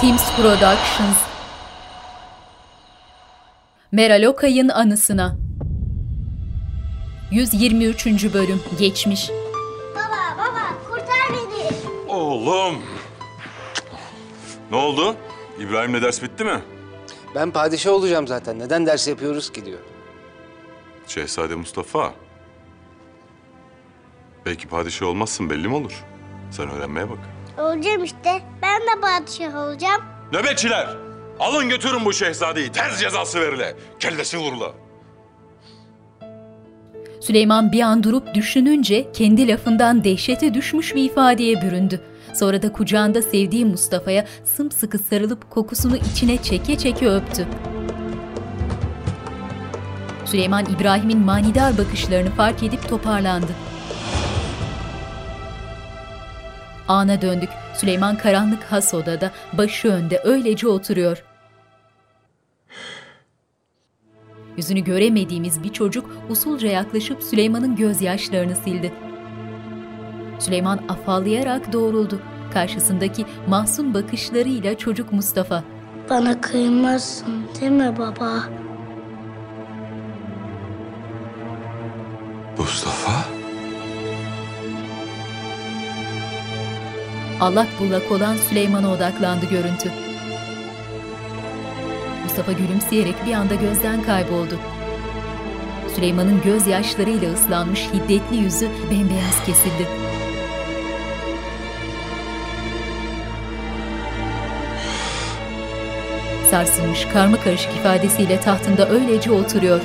Teams Productions Meral Okay'ın anısına 123. bölüm geçmiş Baba baba kurtar beni. Oğlum. Ne oldu? İbrahim'le ders bitti mi? Ben padişah olacağım zaten. Neden ders yapıyoruz ki diyor. Şehzade Mustafa. Belki padişah olmazsın belli mi olur? Sen öğrenmeye bak. Olacağım işte. Ben de padişah olacağım. Nöbetçiler! Alın götürün bu şehzadeyi. Ters cezası verile. Kellesi vurula. Süleyman bir an durup düşününce kendi lafından dehşete düşmüş bir ifadeye büründü. Sonra da kucağında sevdiği Mustafa'ya sımsıkı sarılıp kokusunu içine çeke çeke öptü. Süleyman İbrahim'in manidar bakışlarını fark edip toparlandı. Ana döndük. Süleyman karanlık has odada, başı önde öylece oturuyor. Yüzünü göremediğimiz bir çocuk usulca yaklaşıp Süleyman'ın gözyaşlarını sildi. Süleyman afallayarak doğruldu. Karşısındaki masum bakışlarıyla çocuk Mustafa. Bana kıymazsın değil mi baba? Mustafa? Allak bullak olan Süleyman'a odaklandı görüntü. Mustafa gülümseyerek bir anda gözden kayboldu. Süleyman'ın gözyaşlarıyla ıslanmış hiddetli yüzü bembeyaz kesildi. Sarsılmış karma karışık ifadesiyle tahtında öylece oturuyor.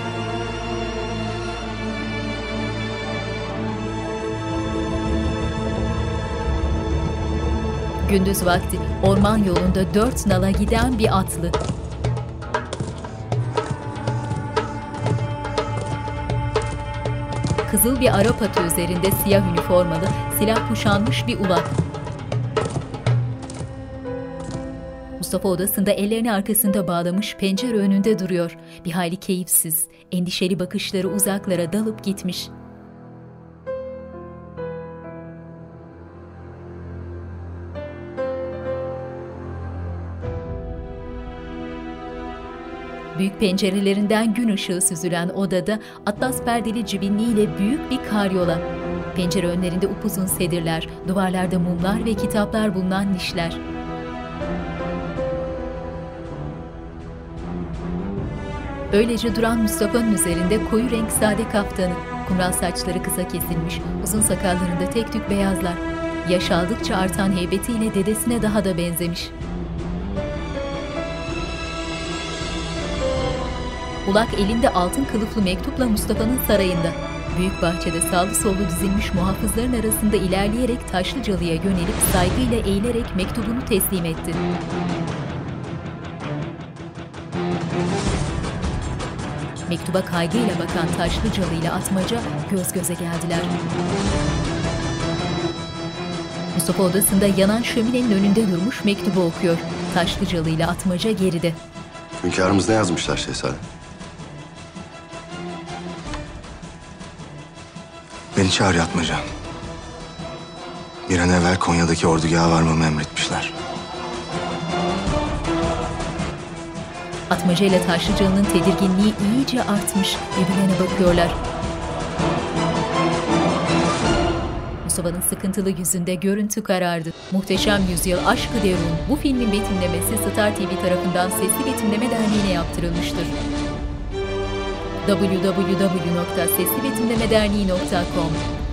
Gündüz vakti orman yolunda dört nala giden bir atlı. Kızıl bir Arap atı üzerinde siyah üniformalı, silah kuşanmış bir ulak. Mustafa odasında ellerini arkasında bağlamış pencere önünde duruyor. Bir hayli keyifsiz, endişeli bakışları uzaklara dalıp gitmiş. Büyük pencerelerinden gün ışığı süzülen odada atlas perdeli cibinliğiyle büyük bir karyola. Pencere önlerinde upuzun sedirler, duvarlarda mumlar ve kitaplar bulunan nişler. Öylece duran Mustafa'nın üzerinde koyu renk sade kaftanı, kumral saçları kısa kesilmiş, uzun sakallarında tek tük beyazlar. Yaş aldıkça artan heybetiyle dedesine daha da benzemiş. Ulak elinde altın kılıflı mektupla Mustafa'nın sarayında. Büyük bahçede sağlı sollu dizilmiş muhafızların arasında ilerleyerek Taşlıcalı'ya yönelip saygıyla eğilerek mektubunu teslim etti. Mektuba kaygıyla bakan Taşlıcalı ile Atmaca göz göze geldiler. Mustafa odasında yanan şöminenin önünde durmuş mektubu okuyor. Taşlıcalı ile Atmaca geride. Hünkârımız ne yazmışlar şehzadem? Çağır yatmaca. Bir an evvel Konya'daki ordugaha varmamı emretmişler. Atmaca ile Taşlıcalı'nın tedirginliği iyice artmış. Birbirlerine bakıyorlar. Mustafa'nın sıkıntılı yüzünde görüntü karardı. Muhteşem Yüzyıl Aşkı Derun bu filmin betimlemesi Star TV tarafından Sesli Betimleme Derneği'ne yaptırılmıştır. www.seslibetimlemederneği.com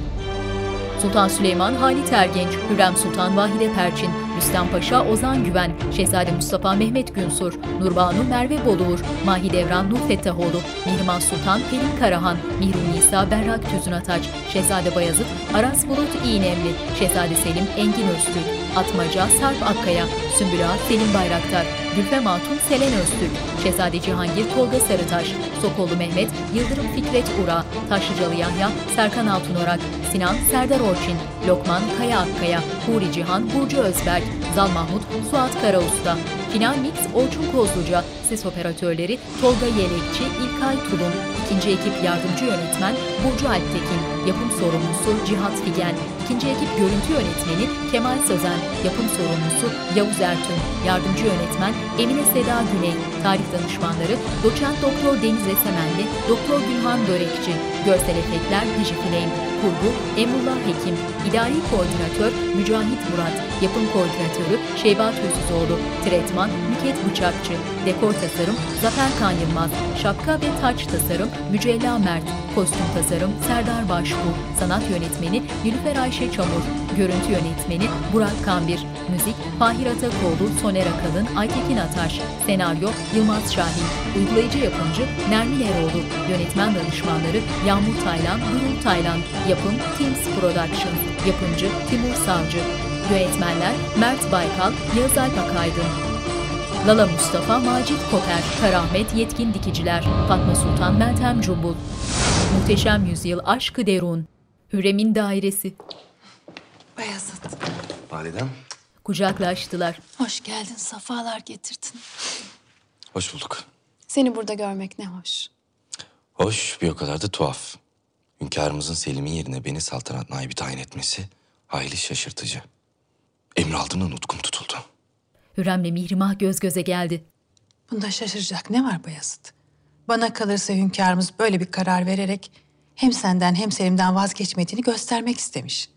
Sultan Süleyman Halit Ergenç, Hürrem Sultan Vahide Perçin, Rüstem Paşa Ozan Güven, Şehzade Mustafa Mehmet Günsur, Nurbanu Merve Boluğur, Mahidevran Nur Fettahoğlu, Mihrimah Sultan Pelin Karahan, Mihrun Nisa Berrak Tüzün Ataç, Şehzade Bayezid Aras Bulut İğnemli, Şehzade Selim Engin Öztürk, Atmaca Sarp Akkaya, Sümbül Ağa Selim Bayraktar, Gülfem Hatun Selen Öztürk, Şehzade Cihangir Tolga Sarıtaş, Sokollu Mehmet Yıldırım Fikret Ura, Taşlıcalı Yahya Serkan Altunorak, Sinan Serdar Orçin, Lokman Kaya Akkaya, Huri Cihan Burcu Özberk, Zal Mahmut Suat Karausta, Final Mix Orçun Kozluca, ses operatörleri Tolga Yelekçi, İlkay Tulum, ikinci ekip yardımcı yönetmen Burcu Alptekin, yapım sorumlusu Cihat Figen, İkinci ekip görüntü yönetmeni Kemal Sözen, yapım sorumlusu Yavuz Ertun, yardımcı yönetmen Emine Seda Güney, tarih danışmanları Doçent Doktor Deniz Esemenli, Doktor Gülhan Börekçi, görsel efektler Dijifilm, kurgu Emrullah Hekim, idari koordinatör Mücahit Murat, yapım koordinatörü Şeybat Hüsüzoğlu, tretman Nüket Bıçakçı, dekor tasarım Zafer Kan Yılmaz, şapka ve taç tasarım Mücella Mert, kostüm tasarım Serdar Başbu, sanat yönetmeni Nilüfer Ayşe Çamur, görüntü yönetmeni Burak Kambir, müzik Fahir Atakoğlu, Soner Akalın, Aytekin Ataş, senaryo Yılmaz Şahin, uygulayıcı yapımcı Nermin Eroğlu, yönetmen danışmanları Yağmur Taylan, Durul Taylan, yapım Teams Production, yapımcı Timur Savcı, yönetmenler Mert Baykal, Yağız Alp Akaydın, Lala Mustafa, Macit Koper, Karahmet Yetkin Dikiciler, Fatma Sultan Meltem Cumbul. Muhteşem Yüzyıl Aşkı Derun. Hürrem'in dairesi. Bayezid, Validem. Kucaklaştılar. hoş geldin, safalar getirdin. Hoş bulduk. Seni burada görmek ne hoş. Hoş bir o kadar da tuhaf. Hünkârımızın Selim'in yerine beni saltanat naibi tayin etmesi hayli şaşırtıcı. Emir aldığımda nutkum tutuldu. Hürrem'le Mihrimah göz göze geldi. Bunda şaşıracak ne var Bayezid? Bana kalırsa hünkârımız böyle bir karar vererek hem senden hem Selim'den vazgeçmediğini göstermek istemiş.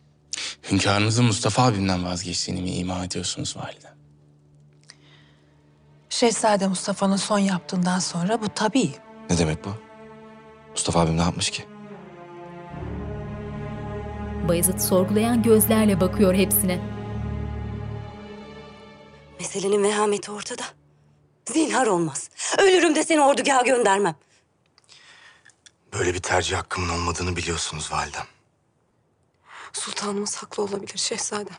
Hünkârınızın Mustafa abimden vazgeçtiğini mi ima ediyorsunuz valide? Şehzade Mustafa'nın son yaptığından sonra bu tabii. Ne demek bu? Mustafa abim ne yapmış ki? Bayezid sorgulayan gözlerle bakıyor hepsine. Meselenin vehameti ortada. Zinhar olmaz. Ölürüm de seni ordugaha göndermem. Böyle bir tercih hakkımın olmadığını biliyorsunuz validem. Sultanımız haklı olabilir şehzadem.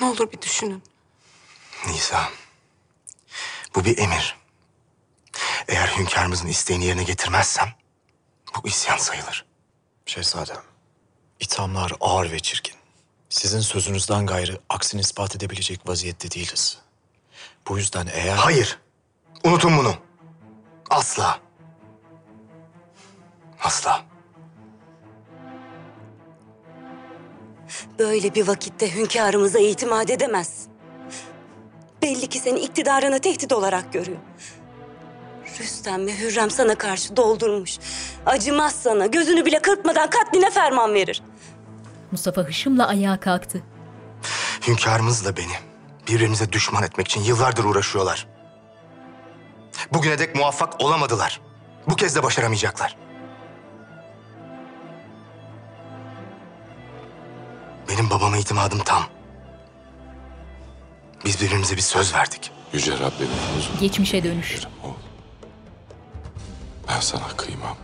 Ne olur bir düşünün. Nisa. Bu bir emir. Eğer hünkârımızın isteğini yerine getirmezsem bu isyan sayılır. Şehzadem, ithamlar ağır ve çirkin. Sizin sözünüzden gayrı aksini ispat edebilecek vaziyette değiliz. Bu yüzden eğer... Hayır. Unutun bunu. Asla. Asla. Böyle bir vakitte hünkârımıza itimat edemez. Belli ki seni iktidarına tehdit olarak görüyor. Rüstem ve Hürrem sana karşı doldurmuş. Acımaz sana, gözünü bile kırpmadan katline ferman verir. Mustafa hışımla ayağa kalktı. Hünkârımızla beni birbirimize düşman etmek için yıllardır uğraşıyorlar. Bugüne dek muvaffak olamadılar. Bu kez de başaramayacaklar. Benim babama itimadım tam. Biz birbirimize bir söz verdik. Yüce Rabbimin Geçmişe dönüş. yerim. Ben sana kıymam.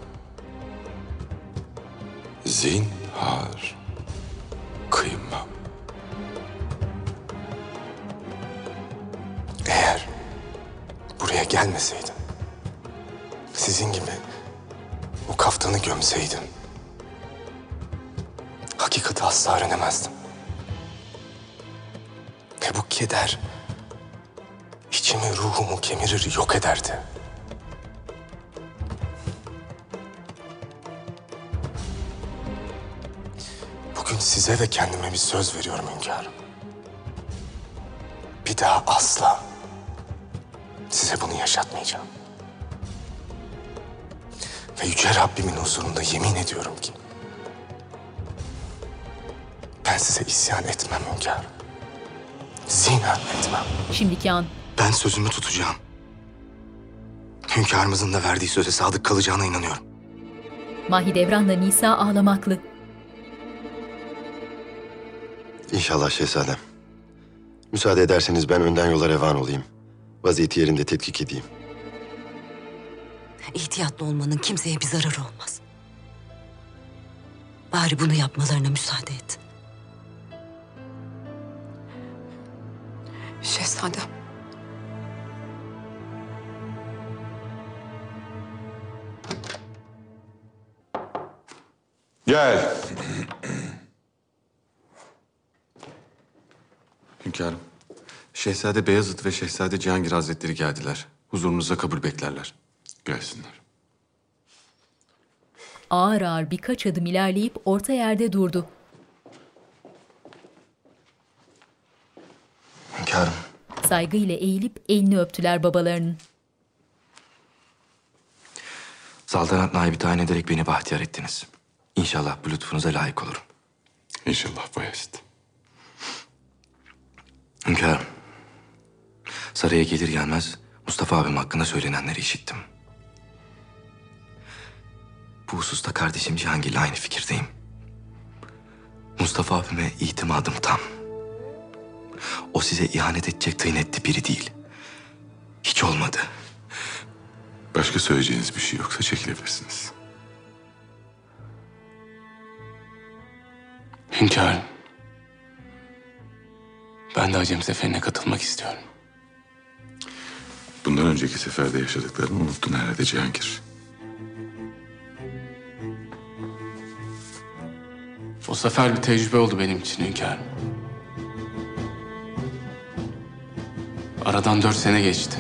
Zinhar kıymam. Eğer buraya gelmeseydin, sizin gibi bu kaftanı gömseydim, hakikati asla öğrenemezdim. Ve bu keder içimi, ruhumu kemirir, yok ederdi. Bugün size ve kendime bir söz veriyorum hünkârım. Bir daha asla size bunu yaşatmayacağım. Ve Yüce Rabbimin huzurunda yemin ediyorum ki... ...ben size isyan etmem hünkârım. Zinhar etmem. Şimdiki an. Ben sözümü tutacağım. Hünkârımızın da verdiği söze sadık kalacağına inanıyorum. Mahidevran'la Nisa ağlamaklı. İnşallah şehzadem. Müsaade ederseniz ben önden yola revan olayım. Vaziyeti yerinde tetkik edeyim. İhtiyatlı olmanın kimseye bir zararı olmaz. Bari bunu yapmalarına müsaade et. Şehzadem. Gel. Hünkârım, Şehzade Beyazıt ve Şehzade Cihangir Hazretleri geldiler. Huzurunuza kabul beklerler. Gelsinler. Ağır ağır birkaç adım ilerleyip orta yerde durdu. Hünkârım. Saygıyla eğilip elini öptüler babalarının. Saltanat naibi tayin ederek beni bahtiyar ettiniz. İnşallah bu lütfunuza layık olurum. İnşallah Bayezid. Hünkârım. Saraya gelir gelmez Mustafa abim hakkında söylenenleri işittim. Bu hususta kardeşim Cihangir'le aynı fikirdeyim. Mustafa abime itimadım tam. O size ihanet edecek tıynetli biri değil. Hiç olmadı. Başka söyleyeceğiniz bir şey yoksa çekilebilirsiniz. Hünkârım. Ben de Acem Seferi'ne katılmak istiyorum. Bundan önceki seferde yaşadıklarını unuttun herhalde Cihangir. O sefer bir tecrübe oldu benim için hünkârım. Aradan dört sene geçti.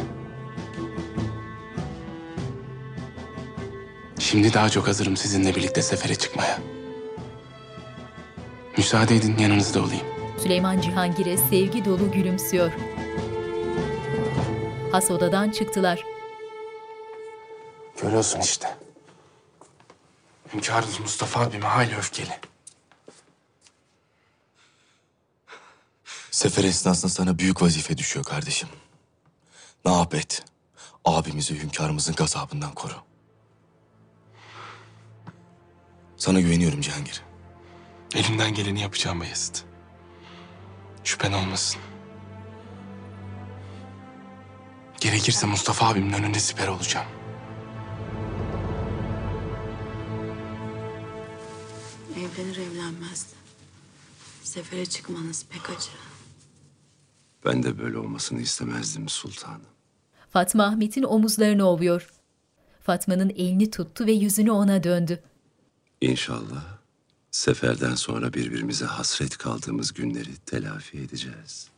Şimdi daha çok hazırım sizinle birlikte sefere çıkmaya. Müsaade edin yanınızda olayım. Süleyman Cihangir'e sevgi dolu gülümsüyor. Has odadan çıktılar. Görüyorsun işte. Hünkârımız Mustafa abime hayli öfkeli. Sefer esnasında sana büyük vazife düşüyor kardeşim. Ne yap et. Abimizi hünkârımızın gazabından koru. Sana güveniyorum Cihangir. Elimden geleni yapacağım Bayezid. Şüphen olmasın. Gerekirse Mustafa abimin önünde siper olacağım. Evlenir evlenmez. Sefere çıkmanız pek acı. Ben de böyle olmasını istemezdim sultanım. Fatma Ahmet'in omuzlarını ovuyor. Fatma'nın elini tuttu ve yüzünü ona döndü. İnşallah seferden sonra birbirimize hasret kaldığımız günleri telafi edeceğiz.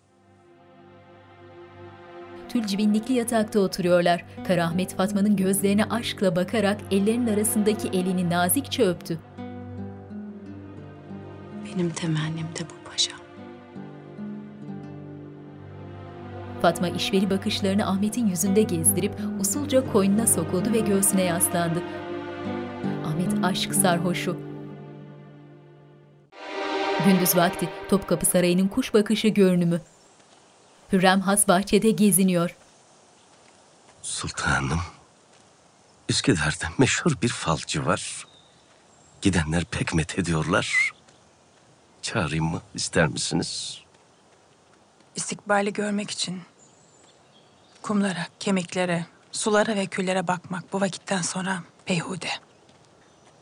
Tül cibinlikli yatakta oturuyorlar. Karahmet Fatma'nın gözlerine aşkla bakarak ellerinin arasındaki elini nazikçe öptü. Benim temennim de bu paşam. Fatma işveri bakışlarını Ahmet'in yüzünde gezdirip usulca koynuna sokuldu ve göğsüne yaslandı. Ahmet aşk sarhoşu. Gündüz vakti Topkapı Sarayı'nın kuş bakışı görünümü. Hürrem has bahçede geziniyor. Sultanım, Üsküdar'da meşhur bir falcı var. Gidenler pek met ediyorlar. Çağırayım mı ister misiniz? İstikbali görmek için kumlara, kemiklere, sulara ve küllere bakmak bu vakitten sonra beyhude.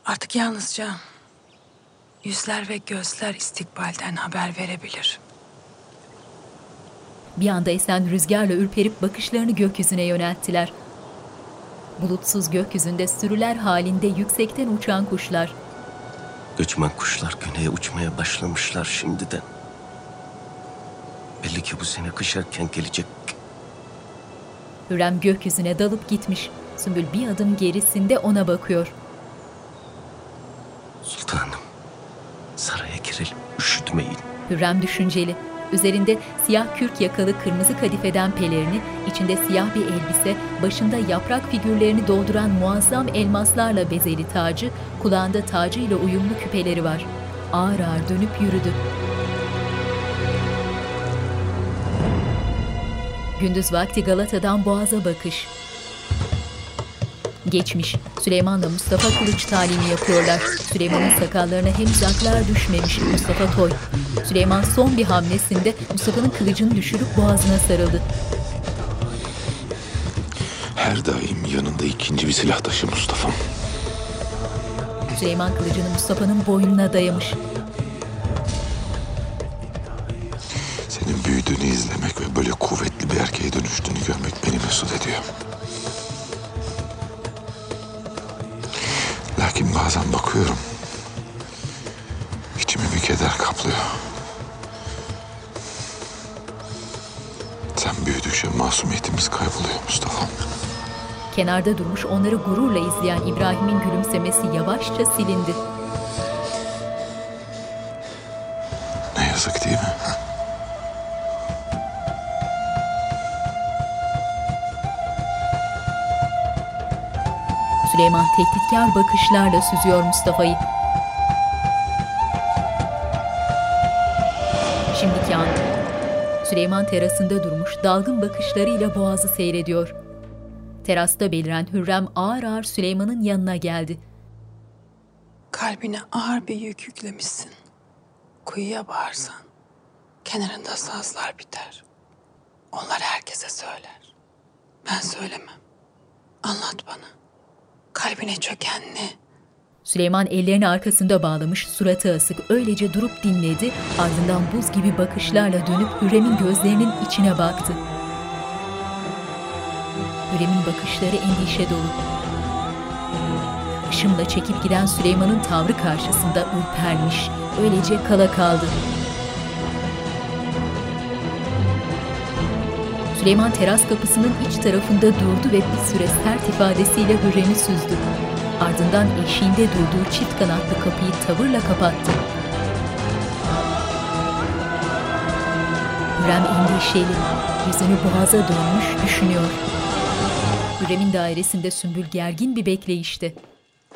Artık yalnızca yüzler ve gözler istikbalden haber verebilir. Bir anda esen rüzgarla ürperip bakışlarını gökyüzüne yönelttiler. Bulutsuz gökyüzünde sürüler halinde yüksekten uçan kuşlar. Göçmen kuşlar güneye uçmaya başlamışlar şimdiden. Belli ki bu sene kış erken gelecek. Hürrem gökyüzüne dalıp gitmiş. Sümbül bir adım gerisinde ona bakıyor. Sultanım, Hürrem düşünceli. Üzerinde siyah kürk yakalı kırmızı kadifeden pelerini, içinde siyah bir elbise, başında yaprak figürlerini dolduran muazzam elmaslarla bezeli tacı, kulağında tacı ile uyumlu küpeleri var. Ağır ağır dönüp yürüdü. Gündüz vakti Galata'dan Boğaz'a bakış. Geçmiş. Süleyman'la Mustafa kılıç talimi yapıyorlar. Süleyman'ın sakallarına henüz aklar düşmemiş Mustafa Toy. Süleyman son bir hamlesinde Mustafa'nın kılıcını düşürüp boğazına sarıldı. Her daim yanında ikinci bir silah taşı Mustafa'm. Süleyman kılıcını Mustafa'nın boynuna dayamış. Senin büyüdüğünü izlemek ve böyle kuvvetli bir erkeğe dönüştüğünü görmek beni mesut ediyor. Lakin bazen bakıyorum. İçimi bir keder kaplıyor. Sen büyüdükçe masumiyetimiz kayboluyor Mustafa'm. Kenarda durmuş onları gururla izleyen İbrahim'in gülümsemesi yavaşça silindi. Ne yazık değil mi? Süleyman tehditkar bakışlarla süzüyor Mustafa'yı. Şimdiki an. Süleyman terasında durmuş dalgın bakışlarıyla boğazı seyrediyor. Terasta beliren Hürrem ağır ağır Süleyman'ın yanına geldi. Kalbine ağır bir yük yüklemişsin. Kuyuya bağırsan kenarında sazlar biter. Onlar herkese söyler. Ben söylemem. Anlat bana. Kalbine çöken ne? Süleyman ellerini arkasında bağlamış, suratı asık, öylece durup dinledi, ardından buz gibi bakışlarla dönüp Hürrem'in gözlerinin içine baktı. Hürrem'in bakışları endişe dolu. Işımla çekip giden Süleyman'ın tavrı karşısında ürpermiş, öylece kala kaldı. Süleyman teras kapısının iç tarafında durdu ve bir süre sert ifadesiyle Hürrem'i süzdü. Ardından eşiğinde durduğu çift kanatlı kapıyı tavırla kapattı. Hürrem endişeli, yüzünü boğaza dönmüş düşünüyor. Hürrem'in dairesinde Sümbül gergin bir bekleyişte.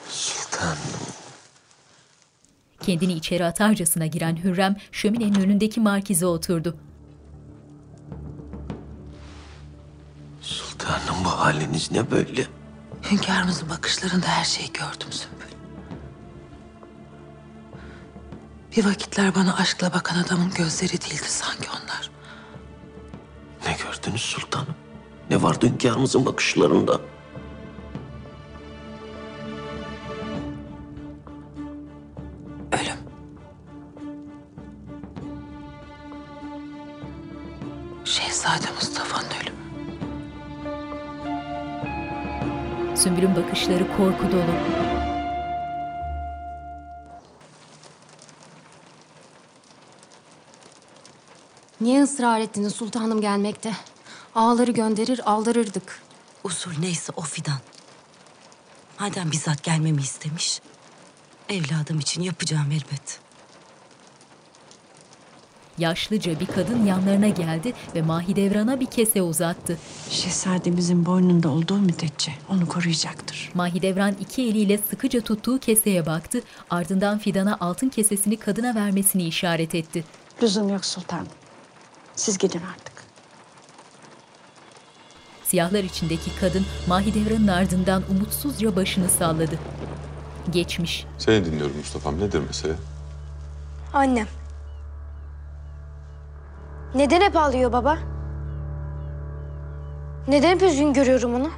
Sultanım. Kendini içeri atarcasına giren Hürrem şöminenin önündeki markize oturdu. Sultanım bu haliniz ne böyle? Hünkârımızın bakışlarında her şeyi gördüm Sümbül. Bir vakitler bana aşkla bakan adamın gözleri değildi sanki onlar. Ne gördünüz sultanım? Ne vardı hünkârımızın bakışlarında? Ölüm. Şehzade Mustafa'nın ölümü. Sümbül'ün bakışları korku dolu. Niye ısrar ettiniz sultanım gelmekte? Ağları gönderir aldırırdık. Usul neyse o fidan. Madem bizzat gelmemi istemiş, evladım için yapacağım elbet. Yaşlıca bir kadın yanlarına geldi ve Mahidevran'a bir kese uzattı. Şehzademizin boynunda olduğu müddetçe onu koruyacaktır. Mahidevran iki eliyle sıkıca tuttuğu keseye baktı, ardından Fidan'a altın kesesini kadına vermesini işaret etti. Lüzum yok sultanım. Siz gidin artık. Siyahlar içindeki kadın Mahidevran'ın ardından umutsuzca başını salladı. Geçmiş. Seni dinliyorum Mustafa'm. Nedir mesele? Annem. Neden hep ağlıyor baba? Neden hep üzgün görüyorum onu?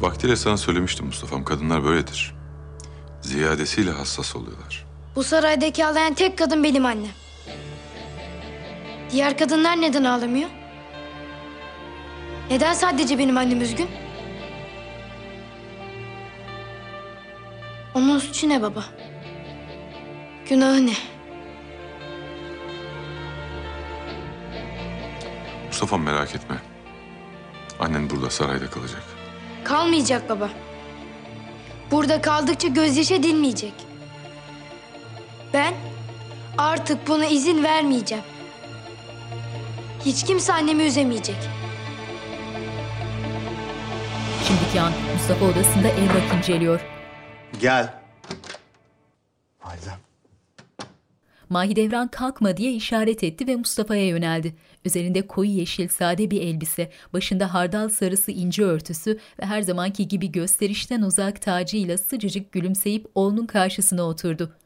Vaktiyle sana söylemiştim Mustafa'm. Kadınlar böyledir. Ziyadesiyle hassas oluyorlar. Bu saraydaki ağlayan tek kadın benim annem. Diğer kadınlar neden ağlamıyor? Neden sadece benim annem üzgün? Onun suçu ne baba? Günahı ne? Mustafa'm merak etme. Annen burada sarayda kalacak. Kalmayacak baba. Burada kaldıkça gözyaşı dinmeyecek. Ben artık buna izin vermeyeceğim. Hiç kimse annemi üzemeyecek. Şimdiki an Mustafa odasında evrak inceliyor. Gel. Validem. Mahidevran kalkma diye işaret etti ve Mustafa'ya yöneldi. Üzerinde koyu yeşil sade bir elbise, başında hardal sarısı ince örtüsü ve her zamanki gibi gösterişten uzak tacıyla sıcacık gülümseyip oğlunun karşısına oturdu.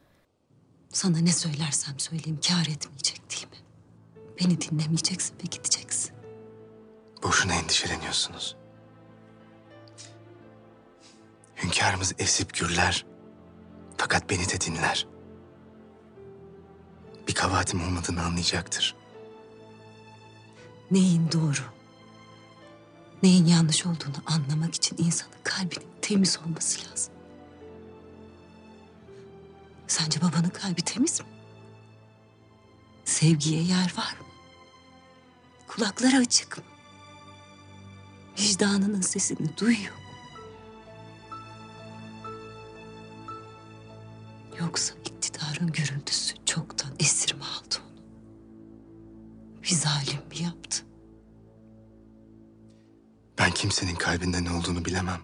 Sana ne söylersem söyleyeyim kâr etmeyecek değil mi? Beni dinlemeyeceksin ve gideceksin. Boşuna endişeleniyorsunuz. Hünkârımız esip gürler. Fakat beni de dinler. Bir kabahatim olmadığını anlayacaktır. Neyin doğru, neyin yanlış olduğunu anlamak için insanın kalbinin temiz olması lazım. Sence babanın kalbi temiz mi? Sevgiye yer var mı? Kulakları açık mı? Vicdanının sesini duyuyor mu? Yoksa iktidarın gürültüsü çoktan esir mi aldı onu? Bir zalim mi yaptı? Ben kimsenin kalbinde ne olduğunu bilemem.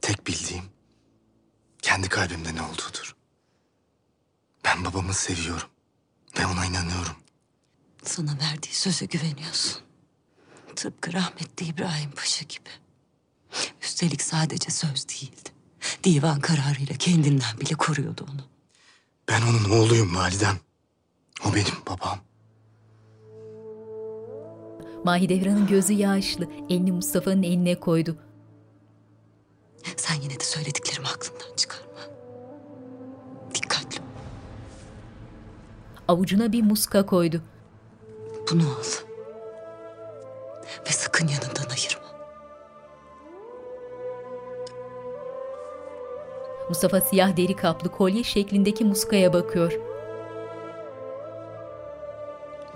Tek bildiğim kendi kalbimde ne olduğudur. Ben babamı seviyorum ve ona inanıyorum. Sana verdiği söze güveniyorsun. Tıpkı rahmetli İbrahim Paşa gibi. Üstelik sadece söz değildi. Divan kararıyla kendinden bile koruyordu onu. Ben onun oğluyum validem. O benim babam. Mahidevran'ın gözü yaşlı. Elini Mustafa'nın eline koydu. Sen yine de söylediklerimi aklından çıkarma. Dikkatli ol. Avucuna bir muska koydu. Bunu al. Ve sakın yanından Mustafa siyah deri kaplı kolye şeklindeki muskaya bakıyor.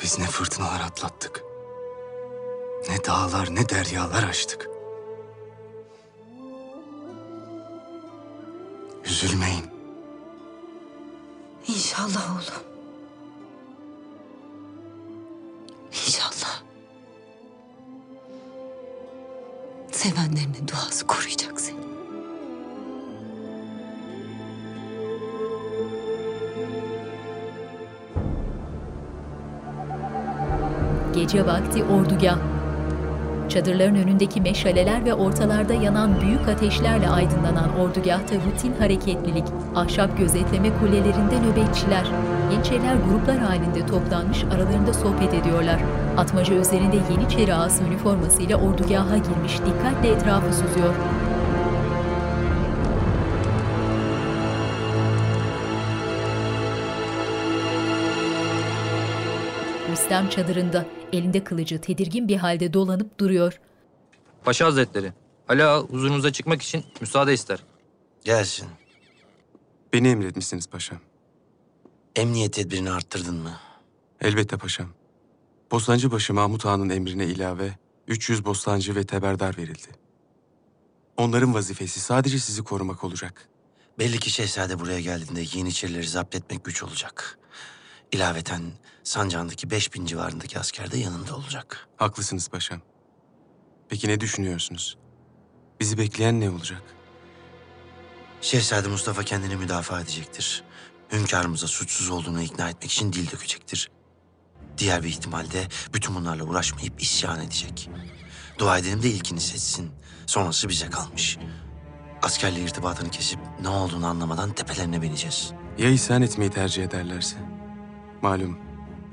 Biz ne fırtınalar atlattık. Ne dağlar ne deryalar aştık. Üzülmeyin. İnşallah oğlum. İnşallah. Sevenlerinin duası koruyacak seni. Gece vakti ordugah. Çadırların önündeki meşaleler ve ortalarda yanan büyük ateşlerle aydınlanan ordugahta rutin hareketlilik, ahşap gözetleme kulelerinde nöbetçiler. Yeniçeriler gruplar halinde toplanmış aralarında sohbet ediyorlar. Atmaca üzerinde Yeniçeri ağası üniformasıyla ordugaha girmiş dikkatle etrafı süzüyor. Rüstem çadırında, elinde kılıcı tedirgin bir halde dolanıp duruyor. Paşa Hazretleri, Ali Ağa huzurunuza çıkmak için müsaade ister. Gelsin. Beni emretmişsiniz paşam. Emniyet tedbirini arttırdın mı? Elbette paşam. Bostancıbaşı Mahmut Ağa'nın emrine ilave 300 bostancı ve teberdar verildi. Onların vazifesi sadece sizi korumak olacak. Belli ki şehzade buraya geldiğinde Yeniçerileri zapt etmek güç olacak. İlaveten Sancağı'ndaki 5000 civarındaki asker de yanında olacak. Haklısınız paşam. Peki ne düşünüyorsunuz? Bizi bekleyen ne olacak? Şehzade Mustafa kendini müdafaa edecektir. Hünkârımıza suçsuz olduğunu ikna etmek için dil dökecektir. Diğer bir ihtimalde bütün bunlarla uğraşmayıp isyan edecek. Dua edelim de ilkini seçsin. Sonrası bize kalmış. Askerle irtibatını kesip ne olduğunu anlamadan tepelerine bineceğiz. Ya isyan etmeyi tercih ederlerse? Malum,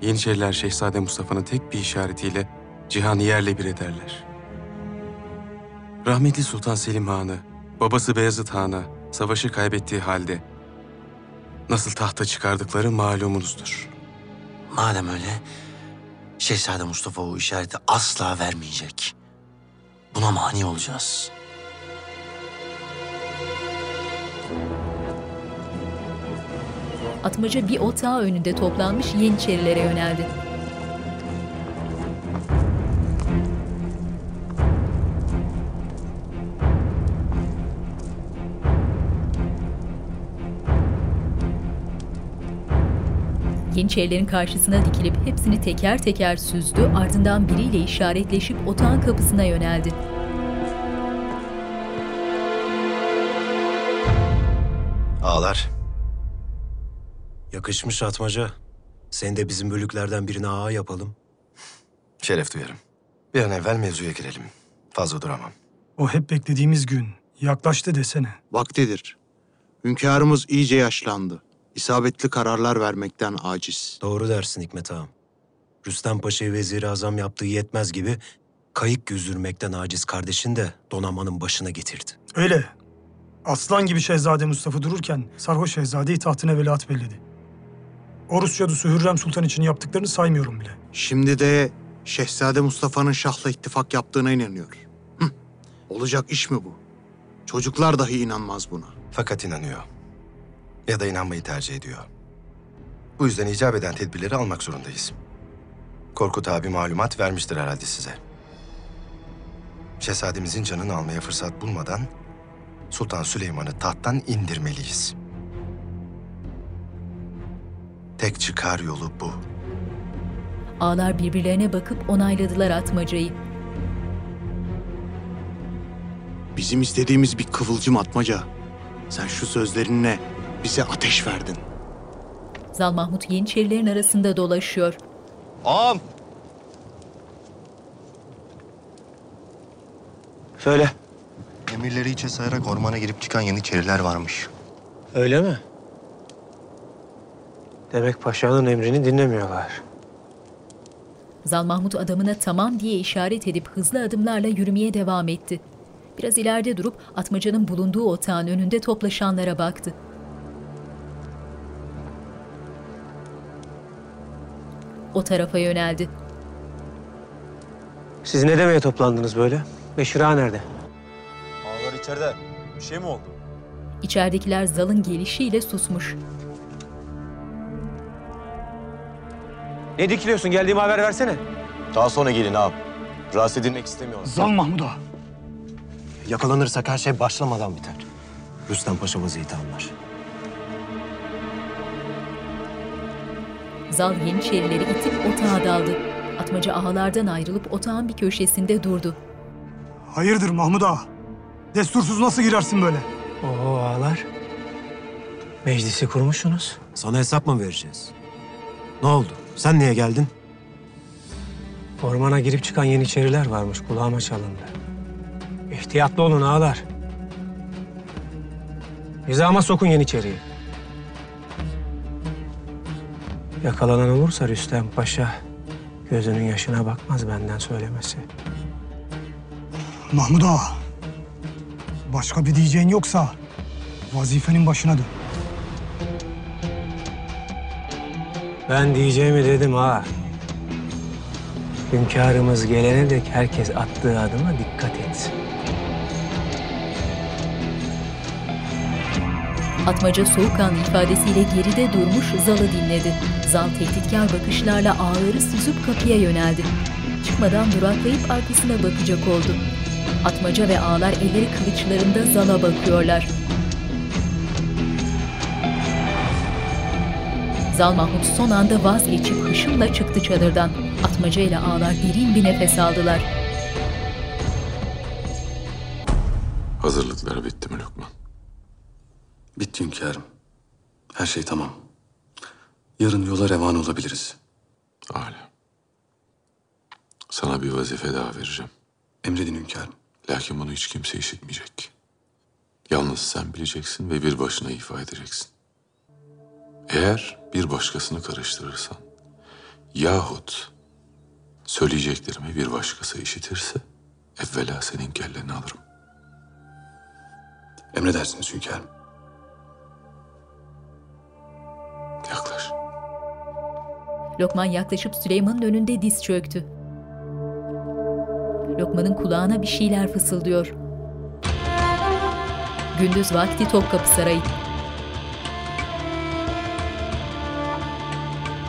Yeniçeriler Şehzade Mustafa'nın tek bir işaretiyle cihanı yerle bir ederler. Rahmetli Sultan Selim Han'ı, babası Beyazıt Han'a savaşı kaybettiği halde nasıl tahta çıkardıkları malumunuzdur. Madem öyle, Şehzade Mustafa o işareti asla vermeyecek. Buna mani olacağız. Atmaca bir otağı önünde toplanmış Yeniçerilere yöneldi. Yeniçerilerin karşısına dikilip hepsini teker teker süzdü, ardından biriyle işaretleşip otağın kapısına yöneldi. Ağlar. Yakışmış atmaca. Sen de bizim bölüklerden birine ağa yapalım. Şeref duyarım. Bir an evvel mevzuya girelim. Fazla duramam. O hep beklediğimiz gün. Yaklaştı desene. Vaktidir. Hünkârımız iyice yaşlandı. İsabetli kararlar vermekten aciz. Doğru dersin Hikmet ağam. Rüstem Paşa'yı vezir azam yaptığı yetmez gibi kayık güzdürmekten aciz kardeşin de donanmanın başına getirdi. Öyle. Aslan gibi Şehzade Mustafa dururken Sarhoş Şehzade'yi tahtına veliaht belledi. O Rus cadısı Hürrem Sultan için yaptıklarını saymıyorum bile. Şimdi de Şehzade Mustafa'nın Şah'la ittifak yaptığına inanıyor. Hı. Olacak iş mi bu? Çocuklar dahi inanmaz buna. Fakat inanıyor. Ya da inanmayı tercih ediyor. Bu yüzden icap eden tedbirleri almak zorundayız. Korkut abi malumat vermiştir herhalde size. Şehzademizin canını almaya fırsat bulmadan Sultan Süleyman'ı tahttan indirmeliyiz. Tek çıkar yolu bu. Ağlar birbirlerine bakıp onayladılar atmacayı. Bizim istediğimiz bir kıvılcım atmaca. Sen şu sözlerinle bize ateş verdin. Zal Mahmut Yeniçerilerin arasında dolaşıyor. Ağam. Söyle. Emirleri içe sayarak ormana girip çıkan Yeniçeriler varmış. Öyle mi? Demek paşanın emrini dinlemiyorlar. Zal Mahmut adamına tamam diye işaret edip hızlı adımlarla yürümeye devam etti. Biraz ileride durup atmacanın bulunduğu otağın önünde toplaşanlara baktı. O tarafa yöneldi. Siz ne demeye toplandınız böyle? Beşir Ağa nerede? Ağlar içeride. Bir şey mi oldu? İçeridekiler Zal'ın gelişiyle susmuş. Ne dikiliyorsun? Geldiğimi haber versene. Daha sonra gelin ağam. Rahatsız edilmek istemiyorum. Zal Mahmud Ağa. Yakalanırsak her şey başlamadan biter. Rüstem Paşa vaziyeti anlar. Zal Yeniçerileri itip otağa daldı. Atmaca ağalardan ayrılıp otağın bir köşesinde durdu. Hayırdır Mahmud Ağa? Destursuz nasıl girersin böyle? Oo ağalar. Meclisi kurmuşsunuz. Sana hesap mı vereceğiz? Ne oldu? Sen niye geldin? Ormana girip çıkan Yeniçeriler varmış. Kulağıma çalındı. İhtiyatlı olun ağalar. Nizama sokun Yeniçeri'yi. Yakalanan olursa Rüstem Paşa gözünün yaşına bakmaz benden söylemesi. Mahmud Ağa. Başka bir diyeceğin yoksa vazifenin başına dön. Ben diyeceğimi dedim ha. Hünkârımız gelene dek herkes attığı adıma dikkat etsin. Atmaca soğukkanlı ifadesiyle geride durmuş Zal'ı dinledi. Zal tehditkar bakışlarla ağları süzüp kapıya yöneldi. Çıkmadan duraklayıp arkasına bakacak oldu. Atmaca ve ağlar elleri kılıçlarında Zal'a bakıyorlar. Zal Mahmut son anda vazgeçip hışımla çıktı çadırdan. Atmaca ile ağlar derin bir nefes aldılar. Hazırlıklar bitti mi Lokman? Bitti hünkârım. Her şey tamam. Yarın yola revan olabiliriz. Âlâ. Sana bir vazife daha vereceğim. Emredin hünkârım. Lakin bunu hiç kimse işitmeyecek. Yalnız sen bileceksin ve bir başına ifa edeceksin. Eğer bir başkasını karıştırırsan yahut söyleyeceklerimi bir başkası işitirse evvela senin kelleni alırım. Emredersiniz hünkârım. Yaklaş. Lokman yaklaşıp Süleyman'ın önünde diz çöktü. Lokman'ın kulağına bir şeyler fısıldıyor. Gündüz vakti Topkapı Sarayı.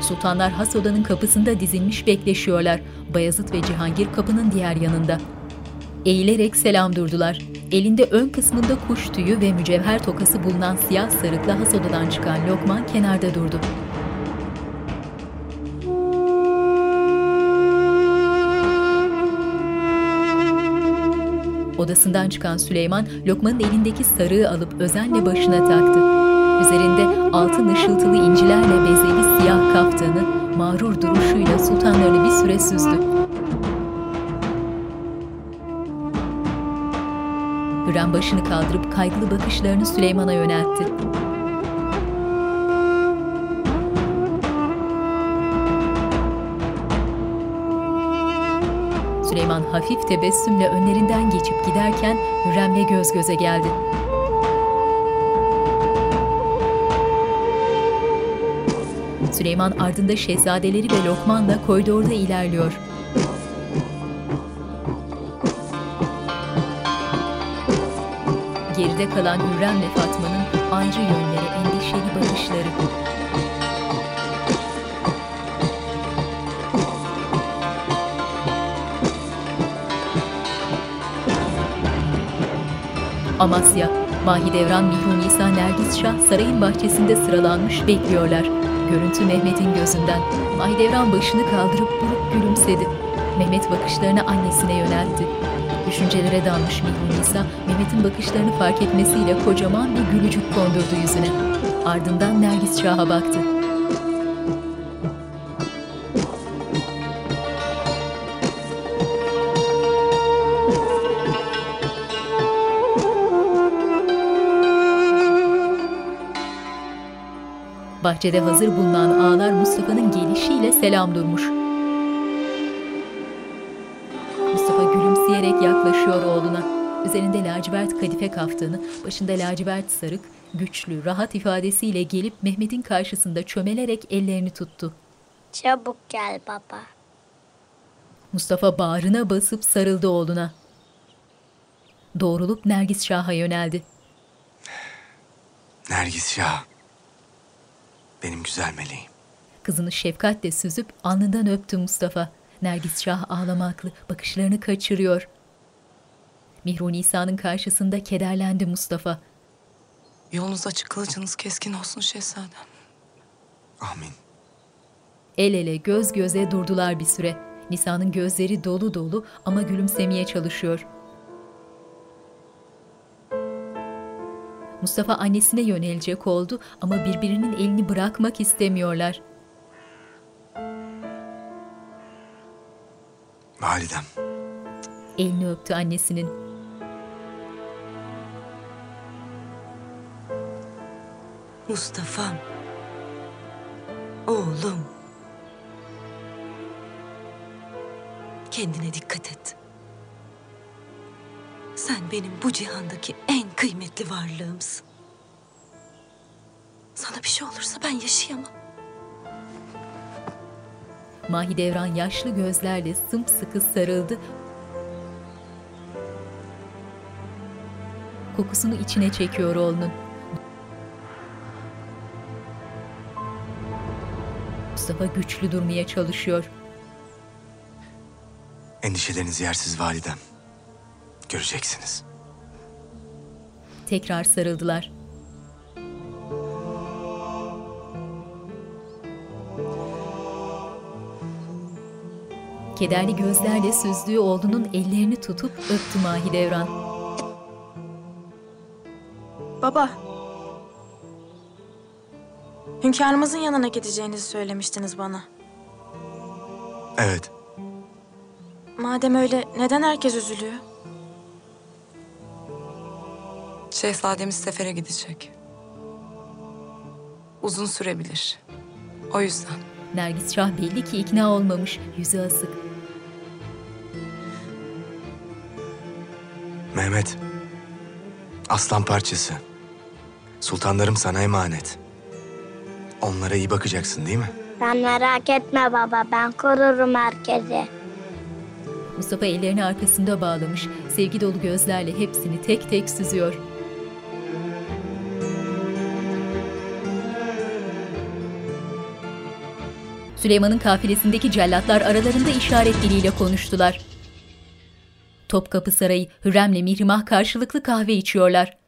Sultanlar has odanın kapısında dizilmiş bekleşiyorlar. Bayezid ve Cihangir kapının diğer yanında. Eğilerek selam durdular. Elinde ön kısmında kuş tüyü ve mücevher tokası bulunan siyah sarıklı has odadan çıkan Lokman kenarda durdu. Odasından çıkan Süleyman, Lokman'ın elindeki sarığı alıp özenle başına taktı. Üzerinde altın ışıltılı incilerle bezeli siyah kaftanı, mağrur duruşuyla sultanlarını bir süre süzdü. Hürrem başını kaldırıp kaygılı bakışlarını Süleyman'a yöneltti. Süleyman hafif tebessümle önlerinden geçip giderken Hürrem'le göz göze geldi. Süleyman ardında şehzadeleri ve Lokman'la koridorda ilerliyor. Geride kalan Hürrem ve Fatma'nın ayrı yönlere endişeli bakışları. Amasya, Mahidevran Mihru Nisa Nergis Şah sarayın bahçesinde sıralanmış bekliyorlar. Görüntü Mehmet'in gözünden. Mahidevran başını kaldırıp buruk gülümsedi. Mehmet bakışlarını annesine yöneltti. Düşüncelere dalmış Mihri Nisa, Mehmet'in bakışlarını fark etmesiyle kocaman bir gülücük kondurdu yüzüne. Ardından Nergis Şah'a baktı. Bahçede hazır bulunan ağlar Mustafa'nın gelişiyle selam durmuş. Mustafa gülümseyerek yaklaşıyor oğluna. Üzerinde lacivert kadife kaftanı, başında lacivert sarık, güçlü, rahat ifadesiyle gelip Mehmet'in karşısında çömelerek ellerini tuttu. Çabuk gel baba. Mustafa bağrına basıp sarıldı oğluna. Doğrulup Nergis Şah'a yöneldi. Nergis Şah. Benim güzel meleğim. Kızını şefkatle süzüp alnından öptü Mustafa. Nergis Şah ağlamaklı, bakışlarını kaçırıyor. Mihru Nisa'nın karşısında kederlendi Mustafa. Yolunuz açık, kılıcınız keskin olsun şehzadem. Amin. El ele göz göze durdular bir süre. Nisa'nın gözleri dolu dolu ama gülümsemeye çalışıyor. Mustafa annesine yönelecek oldu ama birbirinin elini bırakmak istemiyorlar. Validem. Elini öptü annesinin. Mustafa'm. Oğlum. Kendine dikkat et. Sen benim bu cihandaki en kıymetli varlığımsın. Sana bir şey olursa ben yaşayamam. Mahidevran yaşlı gözlerle sımsıkı sarıldı. Kokusunu içine çekiyor oğlunun. Mustafa güçlü durmaya çalışıyor. Endişeleriniz yersiz validem. Göreceksiniz. Tekrar sarıldılar. Kederli gözlerle süzdüğü oğlunun ellerini tutup öptü Mahidevran. Baba. Hünkârımızın yanına gideceğinizi söylemiştiniz bana. Evet. Madem öyle neden herkes üzülüyor? Şehzademiz sefere gidecek. Uzun sürebilir. O yüzden. Nergis Şah belli ki ikna olmamış, yüzü asık. Mehmet. Aslan parçası. Sultanlarım sana emanet. Onlara iyi bakacaksın değil mi? Sen merak etme baba ben korurum herkesi. Mustafa ellerini arkasında bağlamış, sevgi dolu gözlerle hepsini tek tek süzüyor. Süleyman'ın kafilesindeki cellatlar aralarında işaret diliyle konuştular. Topkapı Sarayı, Hürrem'le Mihrimah karşılıklı kahve içiyorlar.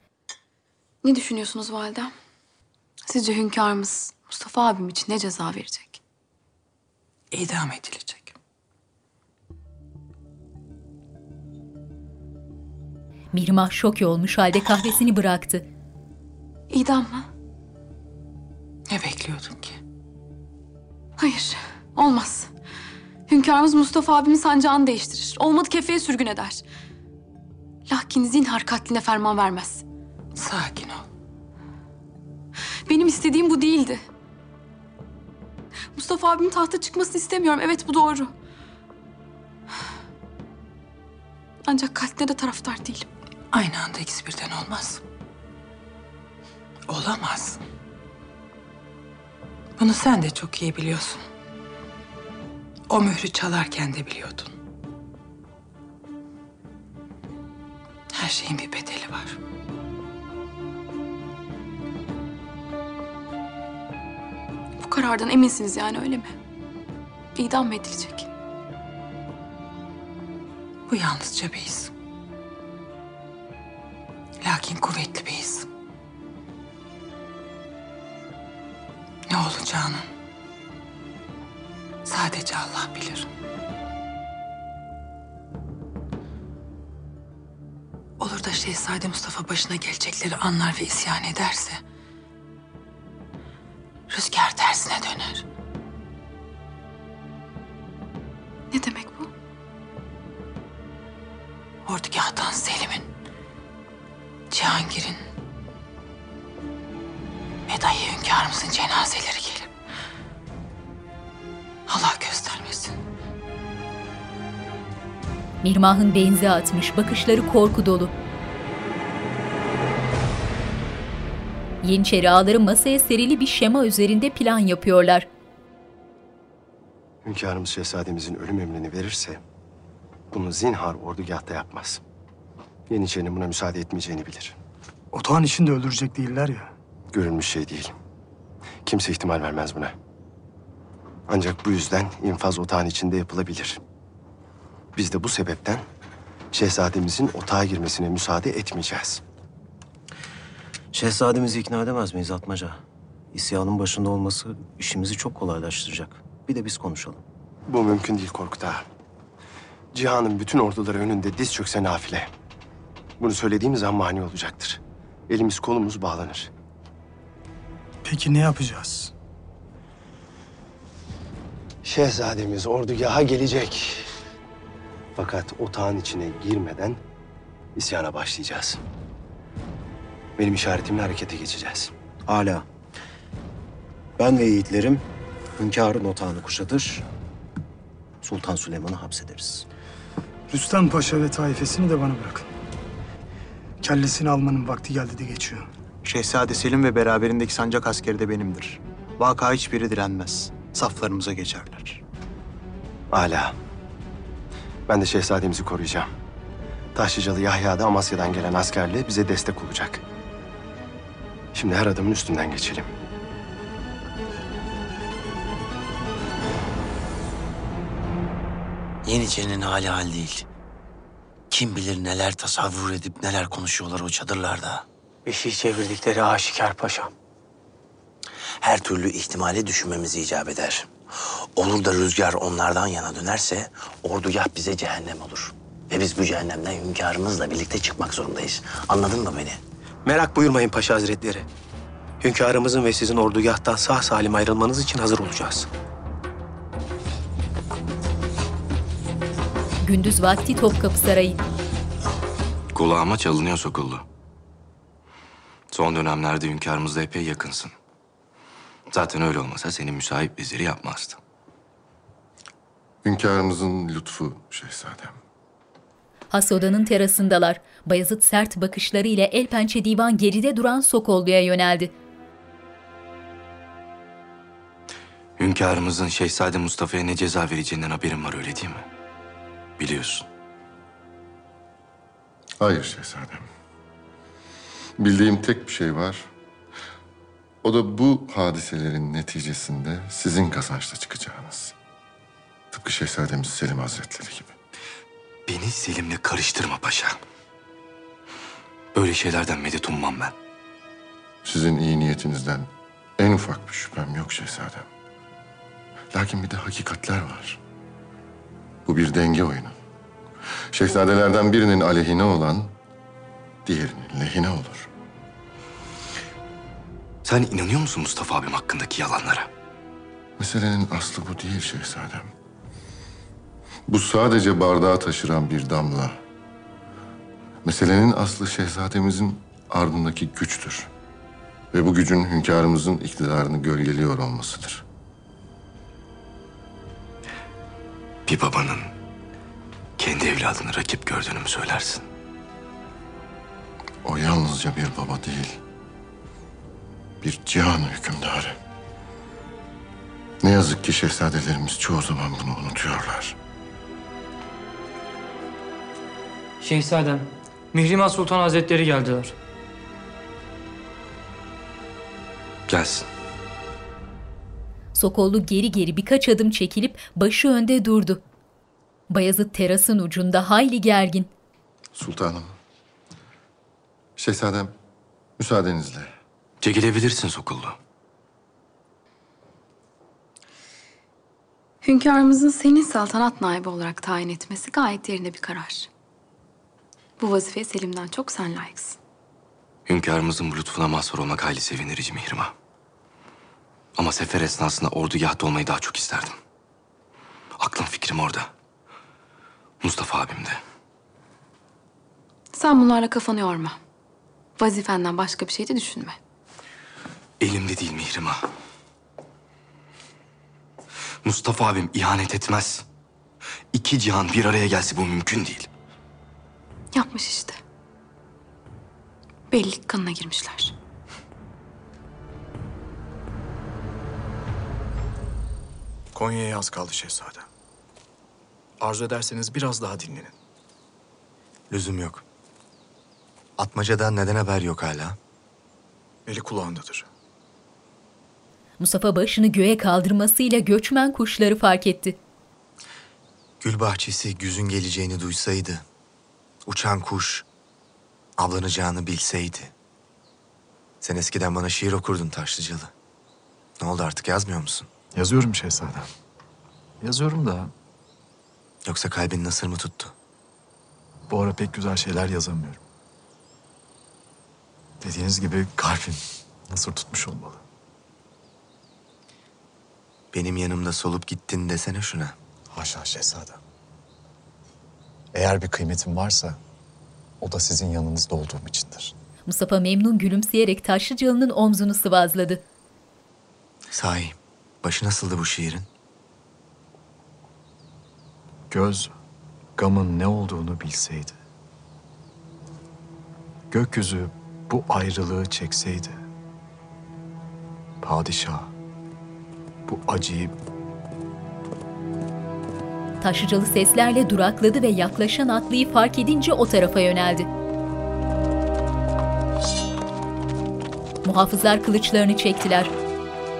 Ne düşünüyorsunuz validem? Sizce hünkârımız Mustafa abim için ne ceza verecek? İdam edilecek. Mihrimah şok olmuş halde kahvesini bıraktı. İdam mı? Ne bekliyordun? Hayır, olmaz. Hünkârımız Mustafa abimin sancağını değiştirir. Olmadı kefeye sürgün eder. Lakin zinhar katline ferman vermez. Sakin ol. Benim istediğim bu değildi. Mustafa abimin tahta çıkmasını istemiyorum. Evet bu doğru. Ancak katline de taraftar değilim. Aynı anda ikisi birden olmaz. Olamaz. Bunu sen de çok iyi biliyorsun. O mührü çalarken de biliyordun. Her şeyin bir bedeli var. Bu karardan eminsiniz yani öyle mi? İdam mı edilecek? Bu yalnızca bir his. Lakin kuvvetli bir his. Ne olacağını sadece Allah bilir. Olur da Şehzade Mustafa başına gelecekleri anlar ve isyan ederse... ...rüzgar tersine döner. Ne demek bu? Ordugahtan Selim'in, Cihangir'in ve dayı hünkârımızın cenazeleri gelip... Allah göstermesin. Mirmah'ın benzi atmış, bakışları korku dolu. Yeniçeri ağaları masaya serili bir şema üzerinde plan yapıyorlar. Hünkârımız şehzademizin ölüm emrini verirse bunu zinhar ordugahta yapmaz. Yeniçerinin buna müsaade etmeyeceğini bilir. Otağın içinde öldürecek değiller ya. Görülmüş şey değil. Kimse ihtimal vermez buna. Ancak bu yüzden infaz otağın içinde yapılabilir. Biz de bu sebepten şehzademizin otağa girmesine müsaade etmeyeceğiz. Şehzademizi ikna edemez miyiz Atmaca? İsyanın başında olması işimizi çok kolaylaştıracak. Bir de biz konuşalım. Bu mümkün değil Korkut Ağa. Cihan'ın bütün orduları önünde diz çökse nafile. Bunu söylediğimiz an mani olacaktır. Elimiz kolumuz bağlanır. Peki ne yapacağız? Şehzademiz ordugaha gelecek. Fakat otağın içine girmeden isyana başlayacağız. Benim işaretimle harekete geçeceğiz. Hala. Ben ve yiğitlerim hünkârın otağını kuşatır, Sultan Süleyman'ı hapsederiz. Rüstem Paşa ve taifesini de bana bırakın. Kellesini almanın vakti geldi de geçiyor. Şehzade Selim ve beraberindeki sancak askeri de benimdir. Vaka hiçbiri direnmez. Saflarımıza geçerler. Hala. Ben de şehzademizi koruyacağım. Taşlıcalı Yahya da Amasya'dan gelen askerle bize destek olacak. Şimdi her adımın üstünden geçelim. Yeniçerinin hali hal değil. Kim bilir neler tasavvur edip neler konuşuyorlar o çadırlarda. Bir şey çevirdikleri aşikar paşam. Her türlü ihtimali düşünmemiz icap eder. Olur da rüzgar onlardan yana dönerse ordugah bize cehennem olur. Ve biz bu cehennemden hünkârımızla birlikte çıkmak zorundayız. Anladın mı beni? Merak buyurmayın Paşa Hazretleri. Hünkârımızın ve sizin ordugahtan sağ salim ayrılmanız için hazır olacağız. Gündüz vakti Topkapı Sarayı. Kulağıma çalınıyor Sokullu. Son dönemlerde hünkârımızla epey yakınsın. Zaten öyle olmasa senin müsait veziri yapmazdı. Hünkârımızın lütfu şehzadem. Has odanın terasındalar. Bayezid sert bakışlarıyla el pençe divan geride duran Sokollu'ya yöneldi. Hünkârımızın Şehzade Mustafa'ya ne ceza vereceğinden haberin var öyle değil mi? Biliyorsun. Hayır şehzadem. Bildiğim tek bir şey var. O da bu hadiselerin neticesinde sizin kazançla çıkacağınız. Tıpkı Şehzademiz Selim Hazretleri gibi. Beni Selim'le karıştırma paşa. Böyle şeylerden medet ummam ben. Sizin iyi niyetinizden en ufak bir şüphem yok şehzadem. Lakin bir de hakikatler var. Bu bir denge oyunu. Şehzadelerden birinin aleyhine olan diğerinin lehine olur. Sen inanıyor musun Mustafa abim hakkındaki yalanlara? Meselenin aslı bu değil şehzadem. Bu sadece bardağı taşıran bir damla. Meselenin aslı şehzademizin ardındaki güçtür. Ve bu gücün hünkârımızın iktidarını gölgeliyor olmasıdır. Bir babanın kendi evladını rakip gördüğünü mü söylersin? O yalnızca bir baba değil. Bir cihan hükümdarı. Ne yazık ki şehzadelerimiz çoğu zaman bunu unutuyorlar. Şehzadem, Mihrimah Sultan Hazretleri geldiler. Gelsin. Sokollu geri geri birkaç adım çekilip başı önde durdu. Bayezid terasın ucunda hayli gergin. Sultanım. Şehzadem, müsaadenizle. Çekilebilirsin Sokullu. Hünkârımızın seni saltanat naibi olarak tayin etmesi gayet yerinde bir karar. Bu vazifeye Selim'den çok sen layıksın. Hünkârımızın bu lütfuna mazhar olmak hayli sevindirici Mihrimah. Ama sefer esnasında ordugahta olmayı daha çok isterdim. Aklım fikrim orada. Mustafa abim de. Sen bunlarla kafanı yorma. Vazifenden başka bir şey de düşünme. Elimde değil Mihrimah. Mustafa abim ihanet etmez. İki cihan bir araya gelse bu mümkün değil. Yapmış işte. Belli kanına girmişler. Konya'ya az kaldı şehzadem. Arzu ederseniz biraz daha dinlenin. Lüzum yok. Atmaca'dan neden haber yok hala? Eli kulağındadır. Mustafa başını göğe kaldırmasıyla göçmen kuşları fark etti. Gül bahçesi güzün geleceğini duysaydı, uçan kuş avlanacağını bilseydi. Sen eskiden bana şiir okurdun Taşlıcalı. Ne oldu artık yazmıyor musun? Yazıyorum şehzadem. Yazıyorum da Yoksa kalbin nasır mı tuttu? bu ara pek güzel şeyler yazamıyorum. Dediğiniz gibi kalbim nasıl tutmuş olmalı. Benim yanımda solup gittin desene şuna. Haşa şehzadem. Eğer bir kıymetim varsa o da sizin yanınızda olduğum içindir. Mustafa memnun gülümseyerek Taşlıcalı'nın omzunu sıvazladı. Sahi, başı nasıldı bu şiirin? Göz gamın ne olduğunu bilseydi. Gökyüzü bu ayrılığı çekseydi. Padişah bu acıyı Taşlıcalı seslerle durakladı ve yaklaşan atlıyı fark edince o tarafa yöneldi. Muhafızlar kılıçlarını çektiler.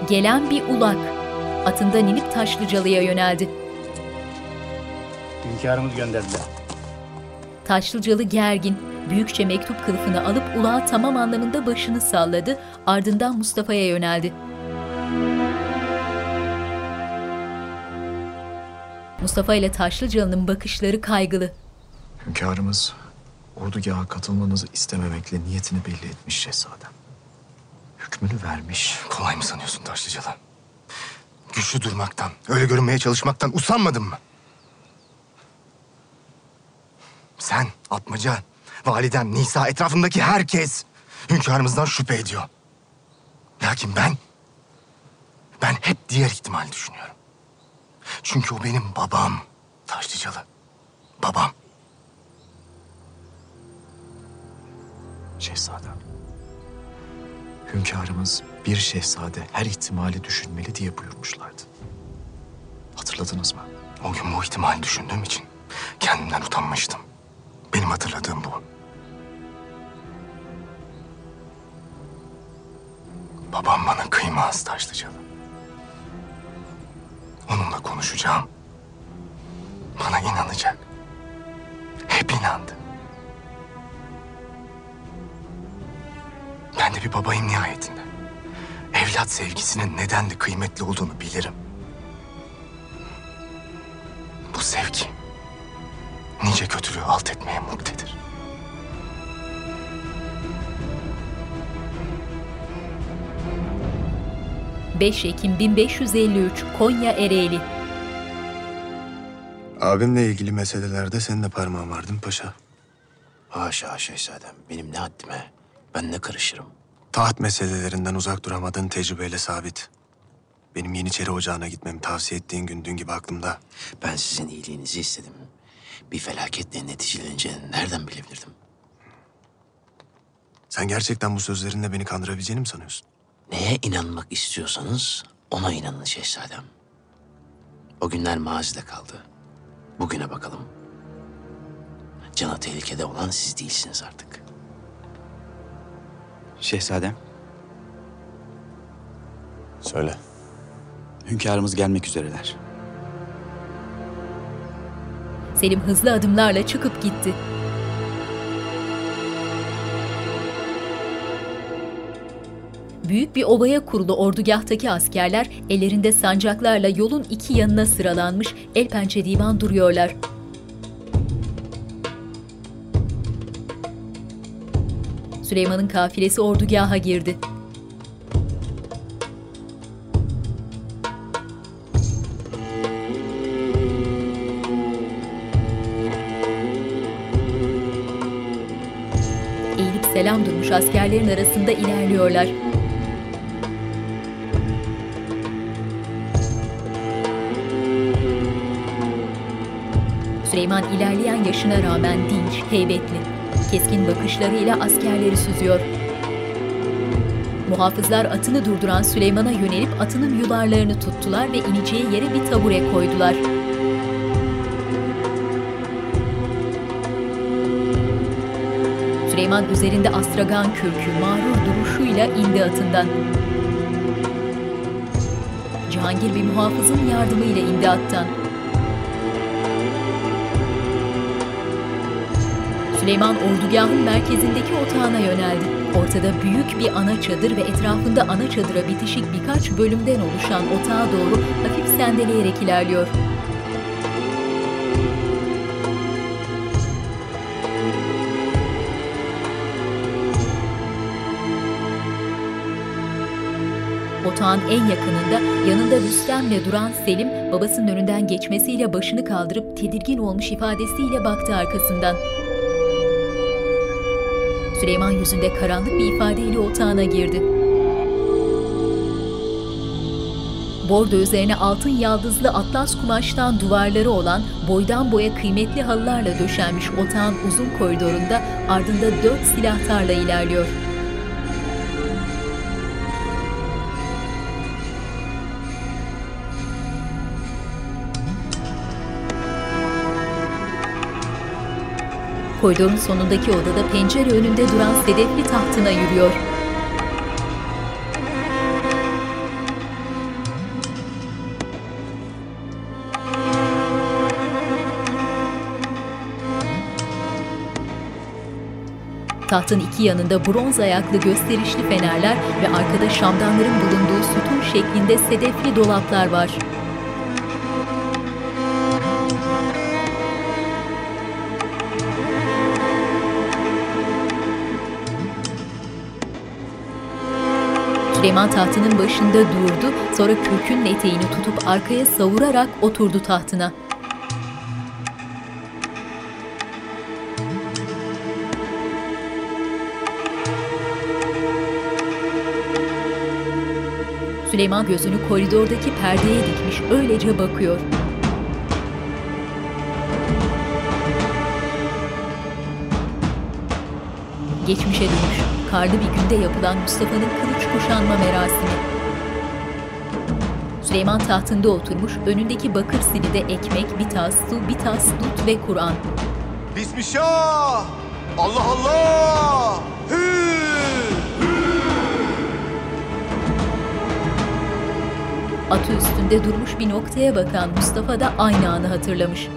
Gelen bir ulak atından inip Taşlıcalı'ya yöneldi. Hünkârımız gönderdiler. Taşlıcalı gergin, büyükçe mektup kılıfını alıp ulağa tamam anlamında başını salladı, ardından Mustafa'ya yöneldi. Mustafa ile Taşlıcalı'nın bakışları kaygılı. hünkârımız ordugaha katılmanızı istememekle niyetini belli etmiş şehzadem. Hükmünü vermiş. Kolay mı sanıyorsun Taşlıcalı? Güçlü durmaktan, öyle görünmeye çalışmaktan usanmadın mı? Sen, Atmaca, validem, Nisa, etrafımdaki herkes hünkârımızdan şüphe ediyor. Lakin ben, ben hep diğer ihtimal düşünüyorum. Çünkü o benim babam Taşlıcalı. Babam. Şehzadem. Hünkârımız bir şehzade her ihtimali düşünmeli diye buyurmuşlardı. Hatırladınız mı? O gün bu ihtimali düşündüğüm için kendimden utanmıştım. Benim hatırladığım bu. Babam bana kıymaz Taşlıcalı. Onunla konuşacağım. Bana inanacak. Hep inandı. Ben de bir babayım nihayetinde. Evlat sevgisinin neden de kıymetli olduğunu bilirim. Bu sevgi nice kötülüğü alt etmeye muktedir. ...5 Ekim 1553 Konya Ereğli Abimle ilgili meselelerde senin de parmağın var değil mi paşa? Haşa şehzadem. Benim ne haddime. Ben ne karışırım. Taht meselelerinden uzak duramadığın tecrübeyle sabit. Benim Yeniçeri Ocağı'na gitmemi tavsiye ettiğin gün dün gibi aklımda. Ben sizin iyiliğinizi istedim. Bir felaketle neticeleneceğini nereden bilebilirdim? Sen gerçekten bu sözlerinle beni kandırabileceğini mi sanıyorsun? Neye inanmak istiyorsanız ona inanın şehzadem. O günler mazide kaldı. Bugüne bakalım. Canı tehlikede olan siz değilsiniz artık. Şehzadem, Söyle. hünkârımız gelmek üzereler. Selim hızlı adımlarla çıkıp gitti. Büyük bir ovaya kurulu ordugahtaki askerler ellerinde sancaklarla yolun iki yanına sıralanmış el pençe divan duruyorlar. Süleyman'ın kafilesi ordugaha girdi. Selam durmuş askerlerin arasında ilerliyorlar. Süleyman ilerleyen yaşına rağmen dinç, heybetli. Keskin bakışlarıyla askerleri süzüyor. Muhafızlar atını durduran Süleyman'a yönelip atının yularlarını tuttular ve ineceği yere bir tabure koydular. Süleyman üzerinde astragan kürkü, mağrur duruşuyla indi atından. Cihangir bir muhafızın yardımıyla indi attan. Süleyman ordugahın merkezindeki otağına yöneldi. Ortada büyük bir ana çadır ve etrafında ana çadıra bitişik birkaç bölümden oluşan otağa doğru hafif sendeleyerek ilerliyor. Otağın en yakınında yanında Rüstem'le duran Selim babasının önünden geçmesiyle başını kaldırıp tedirgin olmuş ifadesiyle baktı arkasından. Süleyman yüzünde karanlık bir ifadeyle otağına girdi. Bordo üzerine altın yaldızlı atlas kumaştan duvarları olan boydan boya kıymetli halılarla döşenmiş otağın uzun koridorunda ardında dört silahtarla ilerliyor. Koridorun sonundaki odada pencere önünde duran sedefli tahtına yürüyor. Tahtın iki yanında bronz ayaklı gösterişli fenerler ve arkada şamdanların bulunduğu sütun şeklinde sedefli dolaplar var. Süleyman tahtının başında durdu, sonra kürkünün eteğini tutup arkaya savurarak oturdu tahtına. Süleyman gözünü koridordaki perdeye dikmiş, öylece bakıyor. Geçmişe dönüş, karlı bir günde yapılan Mustafa'nın kılıç kuşanma merasimi. Süleyman tahtında oturmuş, önündeki bakır silide ekmek, bir tas su, bir tas dut ve Kur'an. Bismillah! Allah Allah! Hü! Atı üstünde durmuş bir noktaya bakan Mustafa da aynı anı hatırlamış.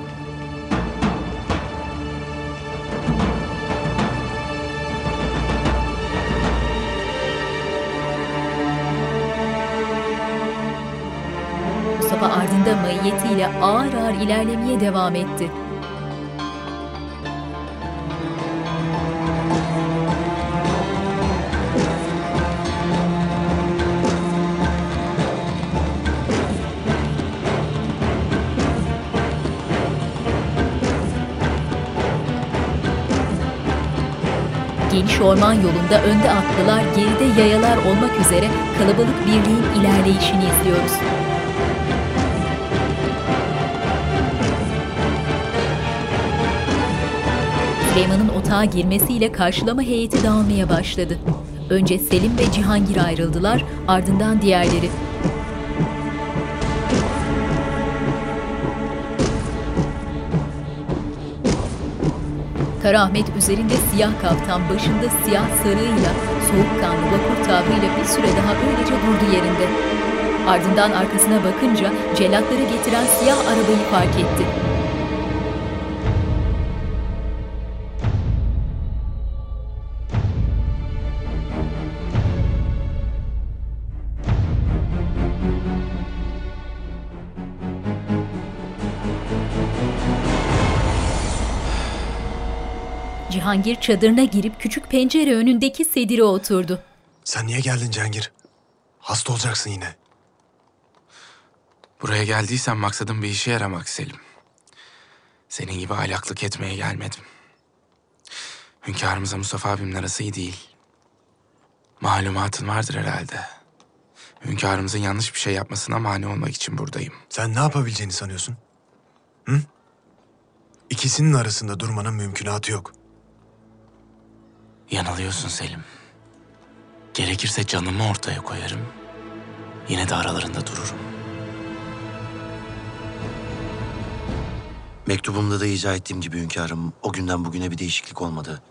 Ardında mayiyetiyle ağır ağır ilerlemeye devam etti. Geniş orman yolunda önde atlılar, geride yayalar olmak üzere kalabalık birliğin ilerleyişini izliyoruz. Süleyman'ın otağa girmesiyle karşılama heyeti dağılmaya başladı. Önce Selim ve Cihangir ayrıldılar, ardından diğerleri. Kara Ahmet üzerinde siyah kaftan, başında siyah sarığıyla, soğukkanlı vakur tavrıyla bir süre daha öylece durdu yerinde. Ardından arkasına bakınca cellatları getiren siyah arabayı fark etti. Cihangir çadırına girip küçük pencere önündeki sedire oturdu. Sen niye geldin Cengir? Hasta olacaksın yine. Buraya geldiysen maksadım bir işe yaramak Selim. Senin gibi aylaklık etmeye gelmedim. Hünkârımıza Mustafa abimin arası iyi değil. Malumatın vardır herhalde. Hünkârımızın yanlış bir şey yapmasına mani olmak için buradayım. Sen ne yapabileceğini sanıyorsun? Hı? İkisinin arasında durmanın mümkünatı yok. Yanılıyorsun Selim. Gerekirse canımı ortaya koyarım. Yine de aralarında dururum. Mektubumda da izah ettiğim gibi hünkârım, o günden bugüne bir değişiklik olmadı.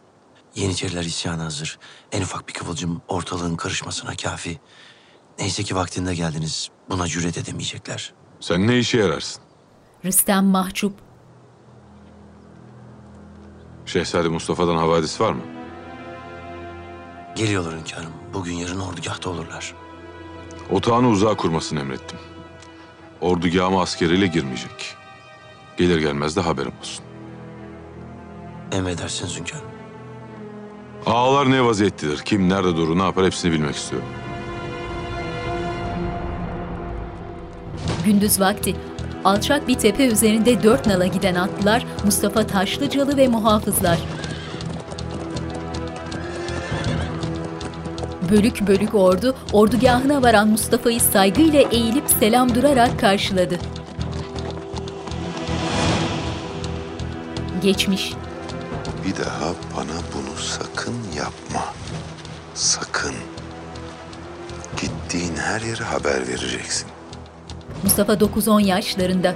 Yeniçeriler isyana hazır. En ufak bir kıvılcım ortalığın karışmasına kafi. Neyse ki vaktinde geldiniz. Buna cüret edemeyecekler. Sen ne işe yararsın? Rüstem mahcup. Şehzade Mustafa'dan havadis var mı? Geliyorlar hünkârım. Bugün yarın ordugahta olurlar. Otağını uzağa kurmasını emrettim. Ordugahıma askeriyle girmeyecek. Gelir gelmez de haberim olsun. Emredersiniz hünkârım. Ağalar ne vaziyettedir? Kim nerede durur, ne yapar hepsini bilmek istiyorum. Gündüz vakti alçak bir tepe üzerinde dört nala giden atlılar Mustafa Taşlıcalı ve muhafızlar. Bölük bölük ordu ordugahına varan Mustafa'yı saygıyla eğilip selam durarak karşıladı. Geçmiş. Bir daha bana bunu sakın yapma. Sakın. Gittiğin her yere haber vereceksin. Mustafa 9-10 yaşlarında.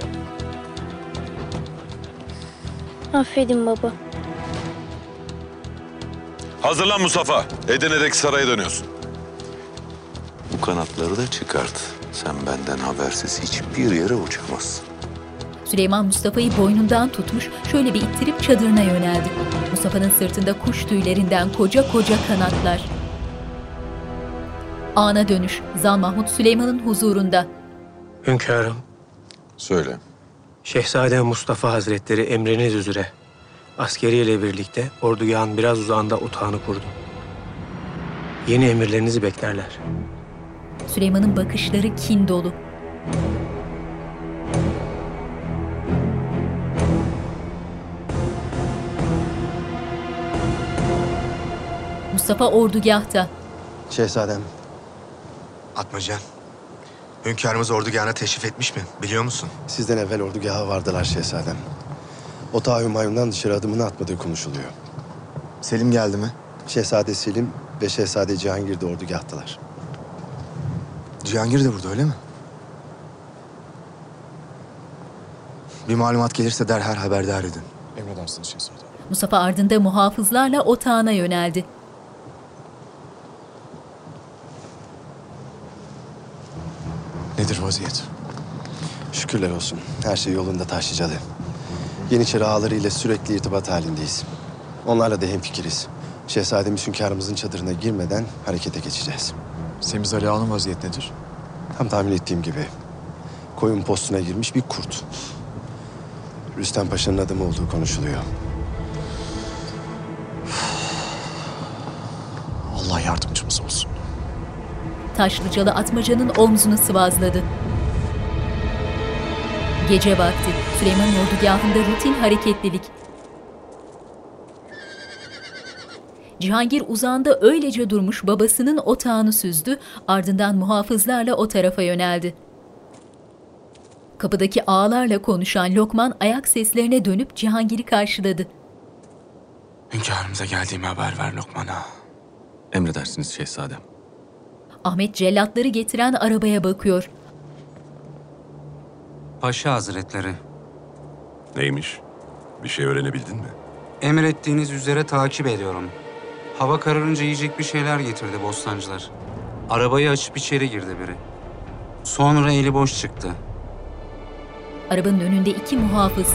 Affedin baba. Hazırlan Mustafa. Edirne'deki saraya dönüyorsun. Bu kanatları da çıkart. Sen benden habersiz hiçbir yere uçamazsın. Süleyman Mustafa'yı boynundan tutmuş şöyle bir ittirip çadırına yöneldi. Mustafa'nın sırtında kuş tüylerinden koca koca kanatlar. Ana dönüş. Zal Mahmut Süleyman'ın huzurunda. Hünkârım, Söyle. Şehzade Mustafa Hazretleri emriniz üzere askeriyle birlikte ordugahın biraz uzağında otağını kurdu. Yeni emirlerinizi beklerler. Süleyman'ın bakışları kin dolu. Mustafa ordugahta. Şehzadem, Atmaca. Hünkârımız ordugahına teşrif etmiş mi? Biliyor musun? sizden evvel ordugaha vardılar şehzadem. Otağı Hümayun'dan dışarı adımını atmadığı konuşuluyor. Selim geldi mi? Şehzade Selim ve Şehzade Cihangir de ordugahtalar. Cihangir de burada öyle mi? Bir malumat gelirse derhal haberdar edin. Emredersiniz şehzadem. Mustafa ardında muhafızlarla otağına yöneldi. Nedir vaziyet? Şükürler olsun. Her şey yolunda taşıcalı. Yeniçeri ağaları ile sürekli irtibat halindeyiz. Onlarla da hemfikiriz. Şehzademiz hünkârımızın çadırına girmeden harekete geçeceğiz. Semiz Ali Ağa'nın vaziyet nedir? Tam tahmin ettiğim gibi. Koyun postuna girmiş bir kurt. Rüstem Paşa'nın adamı olduğu konuşuluyor. Allah yardımcımız olsun. Taşlıcalı Atmaca'nın omzunu sıvazladı. Gece vakti Süleyman'ın ordugahında rutin hareketlilik. Cihangir uzağında öylece durmuş babasının otağını süzdü, ardından muhafızlarla o tarafa yöneldi. Kapıdaki ağalarla konuşan Lokman ayak seslerine dönüp Cihangir'i karşıladı. Hünkârımıza geldiğimi haber ver Lokman'a. Emredersiniz şehzadem. Ahmet cellatları getiren arabaya bakıyor. Paşa Hazretleri, Neymiş? Bir şey öğrenebildin mi? emrettiğiniz üzere takip ediyorum. Hava kararınca yiyecek bir şeyler getirdi bostancılar. Arabayı açıp içeri girdi biri. Sonra eli boş çıktı. Arabanın önünde iki muhafız.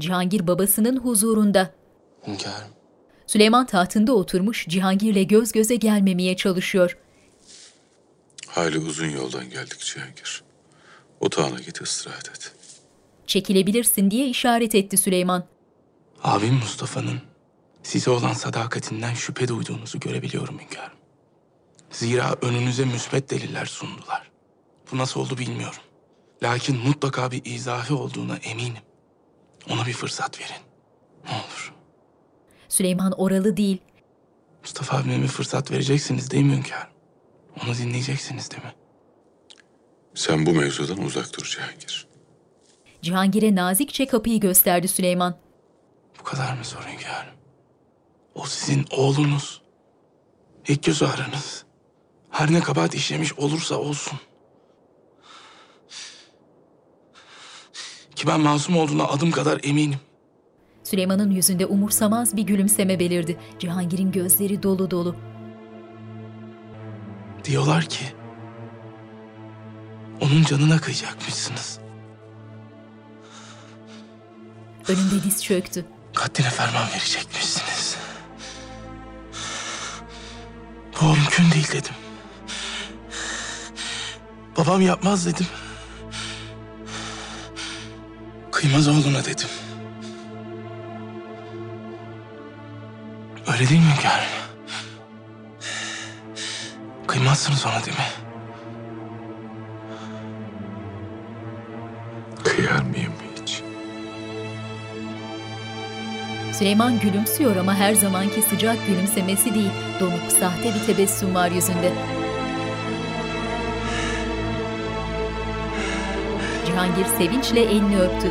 Cihangir babasının huzurunda. Hünkârım. Süleyman tahtında oturmuş Cihangir'le göz göze gelmemeye çalışıyor. Hayli uzun yoldan geldik Cihangir. Otağına git istirahat et. Çekilebilirsin diye işaret etti Süleyman. Abim Mustafa'nın size olan sadakatinden şüphe duyduğunuzu görebiliyorum hünkârım. Zira önünüze müsbet deliller sundular. Bu nasıl oldu bilmiyorum. Lakin mutlaka bir izahı olduğuna eminim. Ona bir fırsat verin. Ne olur. Süleyman oralı değil. Mustafa abime bir fırsat vereceksiniz değil mi hünkârım? Onu dinleyeceksiniz değil mi? Sen bu mevzudan uzak dur Cihangir. Cihangir'e nazikçe kapıyı gösterdi Süleyman. Bu kadar mı zor hünkârım? O sizin oğlunuz. İlk göz ağrınız. Her ne kabahat işlemiş olursa olsun. Ki ben masum olduğuna adım kadar eminim. Süleyman'ın yüzünde umursamaz bir gülümseme belirdi. Cihangir'in gözleri dolu dolu. Diyorlar ki onun canına kıyacakmışsınız. Önünde diz çöktü. Katline ferman verecekmişsiniz. Bu mümkün değil dedim. Babam yapmaz dedim. Kıymaz oğluna dedim. Öyle değil mi hünkârım? Kıymazsınız ona değil mi? Kıyar mıyım hiç? Süleyman gülümsüyor ama her zamanki sıcak gülümsemesi değil. Donuk, sahte bir tebessüm var yüzünde. Cihangir sevinçle elini öptü.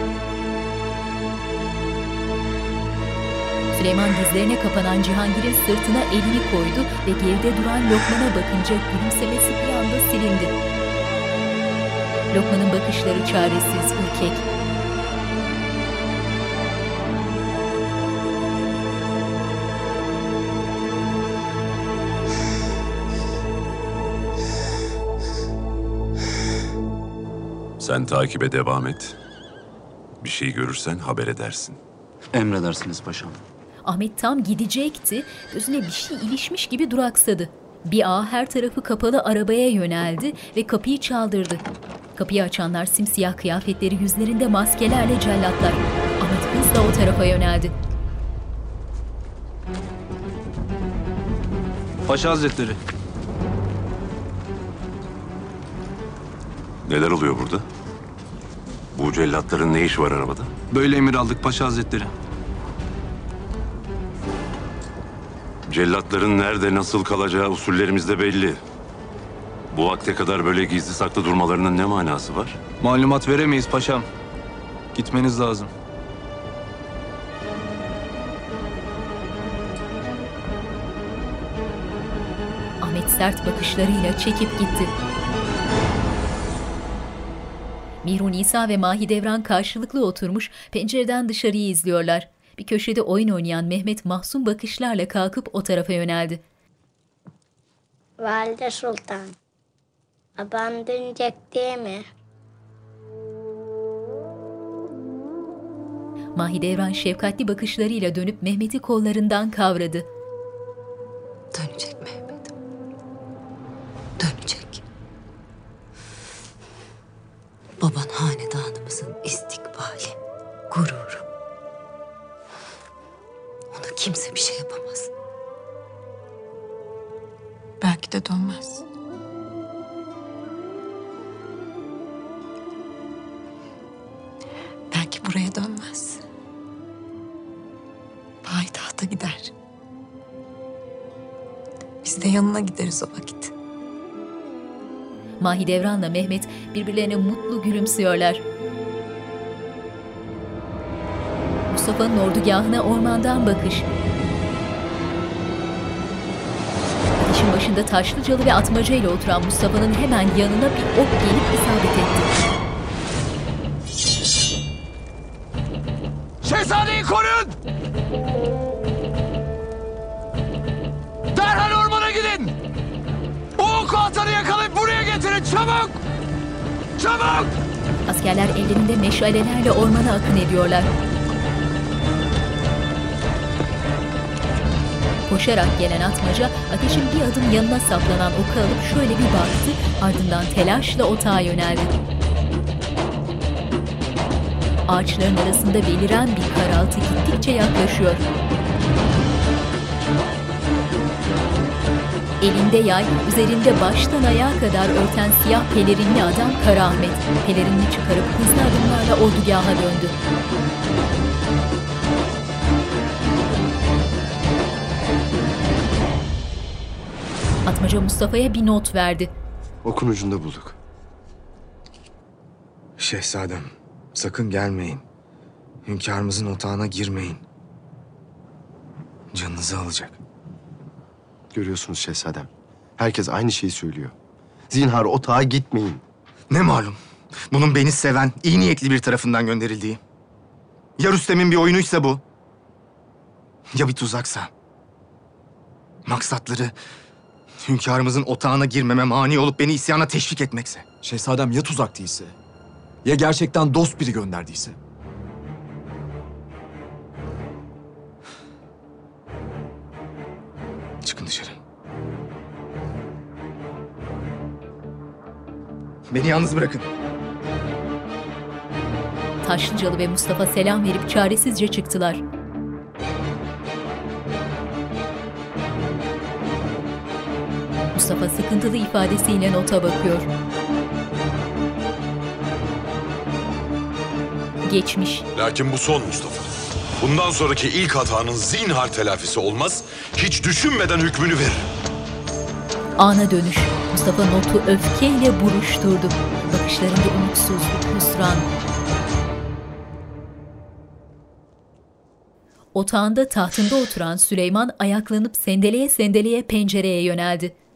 Süleyman dizlerine kapanan Cihangir'in sırtına elini koydu ve geride duran Lokman'a bakınca gülümsemesi bir anda silindi. Lokman'ın bakışları çaresiz, ürkek. Sen takibe devam et. Bir şey görürsen haber edersin. Emredersiniz paşam. Ahmet tam gidecekti. Gözüne bir şey ilişmiş gibi duraksadı. Bir ağ her tarafı kapalı arabaya yöneldi ve kapıyı çaldırdı. Kapıyı açanlar simsiyah kıyafetleri yüzlerinde maskelerle cellatlar. Ahmet hızla o tarafa yöneldi. Paşa Hazretleri. Neler oluyor burada? Bu cellatların ne işi var arabada? Böyle emir aldık Paşa Hazretleri. Cellatların nerede nasıl kalacağı usullerimizde belli. Bu vakte kadar böyle gizli saklı durmalarının ne manası var? Malumat veremeyiz paşam. Gitmeniz lazım. Ahmet sert bakışlarıyla çekip gitti. Mihru Nisa ve Mahidevran karşılıklı oturmuş pencereden dışarıyı izliyorlar. Bir köşede oyun oynayan Mehmet mahzun bakışlarla kalkıp o tarafa yöneldi. Valide Sultan. Baban dönecek değil mi? Mahidevran şefkatli bakışlarıyla dönüp Mehmet'i kollarından kavradı. Dönecek Mehmet. Dönecek. Baban hanedanımızın istikbali, gururu. Kimse bir şey yapamaz. Belki de dönmez. Belki buraya dönmez. Payitahta gider. Biz de yanına gideriz o vakit. Mahidevran'la Mehmet birbirlerine mutlu gülümsüyorlar. Mustafa'nın ordugahına ormandan bakış. Ateşin başında Taşlıcalı ve Atmaca ile oturan Mustafa'nın hemen yanına bir ok gelip isabet etti. Şehzadeyi koruyun! Derhal ormana gidin! O oku atanı yakalayıp buraya getirin çabuk! Çabuk! Askerler ellerinde meşalelerle ormana akın ediyorlar. Koşarak gelen atmaca ateşin bir adım yanına saplanan oku alıp şöyle bir baktı ardından telaşla otağa yöneldi. Ağaçların arasında beliren bir karaltı gittikçe yaklaşıyor. Elinde yay, üzerinde baştan ayağa kadar örten siyah pelerinli adam Kara Ahmet. Pelerinini çıkarıp hızlı adımlarla ordugaha döndü. Atmaca Mustafa'ya bir not verdi. Okun ucunda bulduk. Şehzadem, sakın gelmeyin. Hünkârımızın otağına girmeyin. Canınızı alacak. Görüyorsunuz şehzadem. Herkes aynı şeyi söylüyor. Zinhar otağa gitmeyin. Ne malum? Bunun beni seven, iyi niyetli bir tarafından gönderildiği. Ya Rüstem'in bir oyunuysa bu? Ya bir tuzaksa? Maksatları hünkârımızın otağına girmeme mani olup beni isyana teşvik etmekse. Şehzadem ya tuzak değilse? Ya gerçekten dost biri gönderdiyse? Çıkın dışarı. Beni yalnız bırakın. Taşlıcalı ve Mustafa selam verip çaresizce çıktılar. Mustafa sıkıntılı ifadesiyle nota bakıyor. Geçmiş. Lakin bu son Mustafa. Bundan sonraki ilk hatanın zinhar telafisi olmaz. Hiç düşünmeden hükmünü ver. Ana dönüş. Mustafa notu öfkeyle buruşturdu. Bakışlarında umutsuzluk, hüsran. Otağında tahtında oturan Süleyman ayaklanıp sendeleye sendeleye pencereye yöneldi.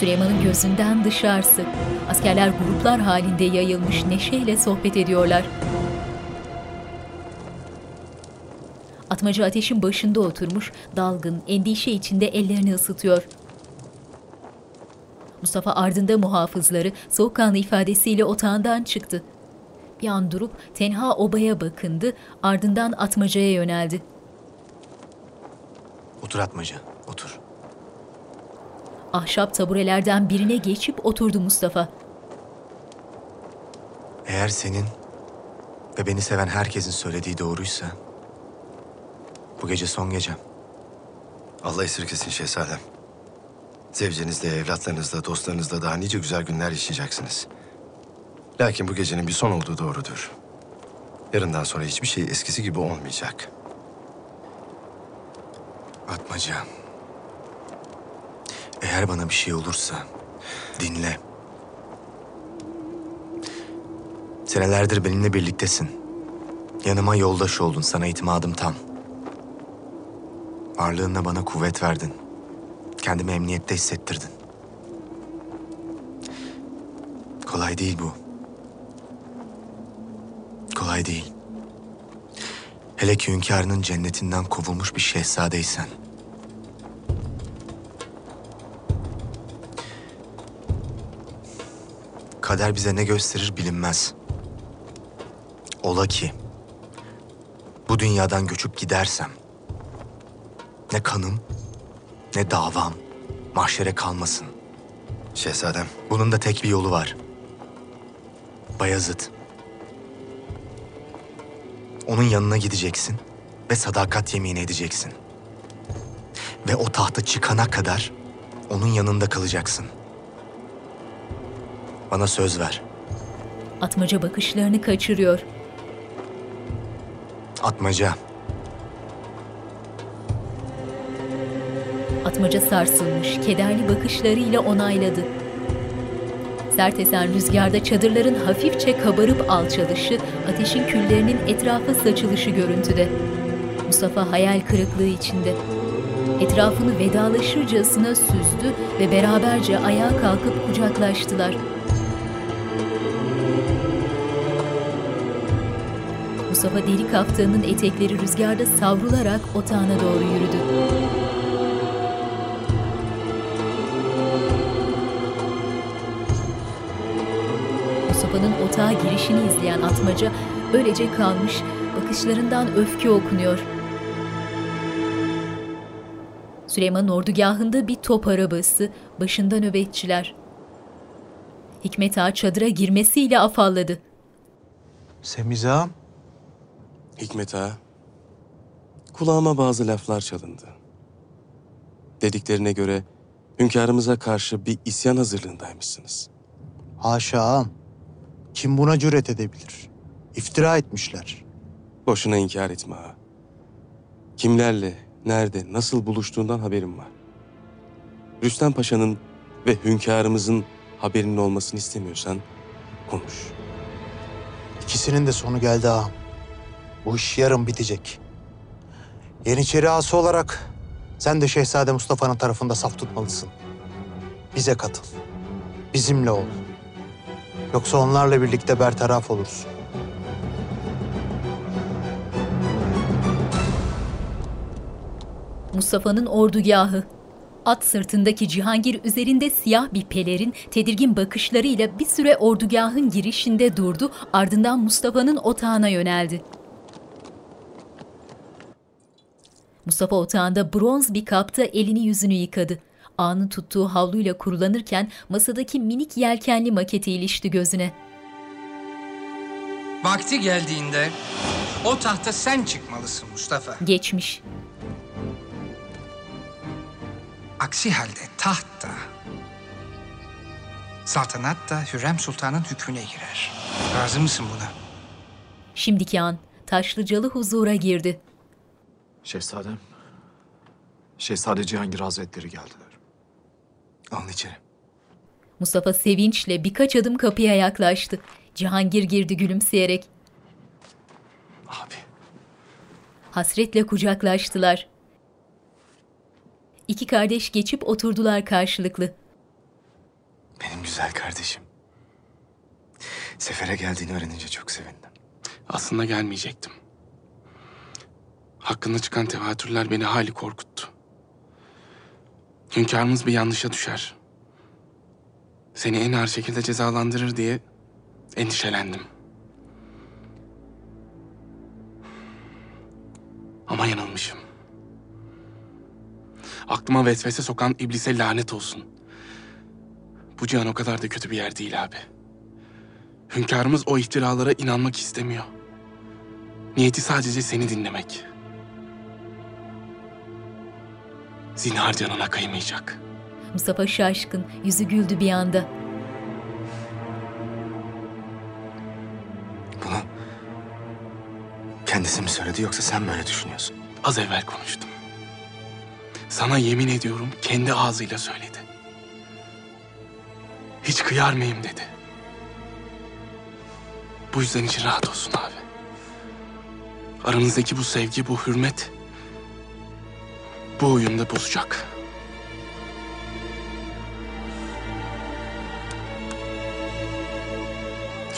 Süleyman'ın gözünden dışarısı. Askerler gruplar halinde yayılmış neşeyle sohbet ediyorlar. Atmaca ateşin başında oturmuş, dalgın, endişe içinde ellerini ısıtıyor. Mustafa ardında muhafızları soğukkanlı ifadesiyle otağından çıktı. Bir an durup tenha obaya bakındı, ardından atmacaya yöneldi. Otur Atmaca, otur. Ahşap taburelerden birine geçip oturdu Mustafa. Eğer senin ve beni seven herkesin söylediği doğruysa... ...bu gece son gecem. Allah esirgesin şehzadem. Zevcenizle, evlatlarınızla, dostlarınızla daha nice güzel günler yaşayacaksınız. Lakin bu gecenin bir son olduğu doğrudur. Yarından sonra hiçbir şey eskisi gibi olmayacak. Atmaca. Eğer bana bir şey olursa dinle. Senelerdir benimle birliktesin. Yanıma yoldaş oldun, sana itimadım tam. Varlığınla bana kuvvet verdin. Kendimi emniyette hissettirdin. Kolay değil bu. Kolay değil. Hele ki hünkârının cennetinden kovulmuş bir şehzadeysen. Kader bize ne gösterir bilinmez. Ola ki bu dünyadan göçüp gidersem ne kanım ne davam mahşere kalmasın. Şehzadem. Bunun da tek bir yolu var. Bayezid. Onun yanına gideceksin ve sadakat yemini edeceksin. Ve o tahta çıkana kadar onun yanında kalacaksın. Bana söz ver. Atmaca bakışlarını kaçırıyor. Atmaca. Atmaca sarsılmış, kederli bakışlarıyla onayladı. Sert esen rüzgarda çadırların hafifçe kabarıp alçalışı, ateşin küllerinin etrafa saçılışı görüntüde. Mustafa hayal kırıklığı içinde. Etrafını vedalaşırcasına süzdü ve beraberce ayağa kalkıp kucaklaştılar. Mustafa deri kaftanın etekleri rüzgarda savrularak otağına doğru yürüdü. Mustafa'nın otağa girişini izleyen atmaca öylece kalmış, bakışlarından öfke okunuyor. Süleyman'ın ordugahında bir top arabası, başında nöbetçiler. Hikmet Ağa çadıra girmesiyle afalladı. Semizağım. Hikmet Ağa, kulağıma bazı laflar çalındı. Dediklerine göre hünkârımıza karşı bir isyan hazırlığındaymışsınız. Haşa ağam. Kim buna cüret edebilir? İftira etmişler. Boşuna inkar etme ağa. Kimlerle, nerede, nasıl buluştuğundan haberim var. Rüstem Paşa'nın ve hünkârımızın haberinin olmasını istemiyorsan konuş. İkisinin de sonu geldi ağam. Bu iş yarın bitecek. Yeniçeri ağası olarak sen de Şehzade Mustafa'nın tarafında saf tutmalısın. Bize katıl. Bizimle ol. Yoksa onlarla birlikte bertaraf olursun. Mustafa'nın ordugahı. At sırtındaki Cihangir üzerinde siyah bir pelerin tedirgin bakışlarıyla bir süre ordugahın girişinde durdu, ardından Mustafa'nın otağına yöneldi. Mustafa otağında bronz bir kapta elini yüzünü yıkadı. Ağanın tuttuğu havluyla kurulanırken masadaki minik yelkenli maketi ilişti gözüne. Vakti geldiğinde o tahta sen çıkmalısın Mustafa. Geçmiş. Aksi halde taht da, saltanat da Hürrem Sultan'ın hükmüne girer. Razı mısın buna? Şimdiki an Taşlıcalı huzura girdi. Şehzadem. Şehzade Cihangir Hazretleri geldiler. Alın içeri. Mustafa sevinçle birkaç adım kapıya yaklaştı. Cihangir girdi gülümseyerek. Abi. Hasretle kucaklaştılar. İki kardeş geçip oturdular karşılıklı. Benim güzel kardeşim. Sefere geldiğini öğrenince çok sevindim. Aslında gelmeyecektim. Hakkında çıkan tevatürler beni hali korkuttu. Hünkârımız bir yanlışa düşer. Seni en ağır şekilde cezalandırır diye endişelendim. Ama yanılmışım. Aklıma vesvese sokan iblise lanet olsun. Bu cihan o kadar da kötü bir yer değil abi. Hünkârımız o iftiralara inanmak istemiyor. Niyeti sadece seni dinlemek. Zinhar canına kıymayacak. Mustafa şaşkın, yüzü güldü bir anda. Bunu kendisi mi söyledi yoksa sen mi öyle düşünüyorsun? Az evvel konuştum. Sana yemin ediyorum kendi ağzıyla söyledi. Hiç kıyar mıyım dedi. Bu yüzden için rahat olsun abi. Aranızdaki bu sevgi, bu hürmet bu oyunda bozacak.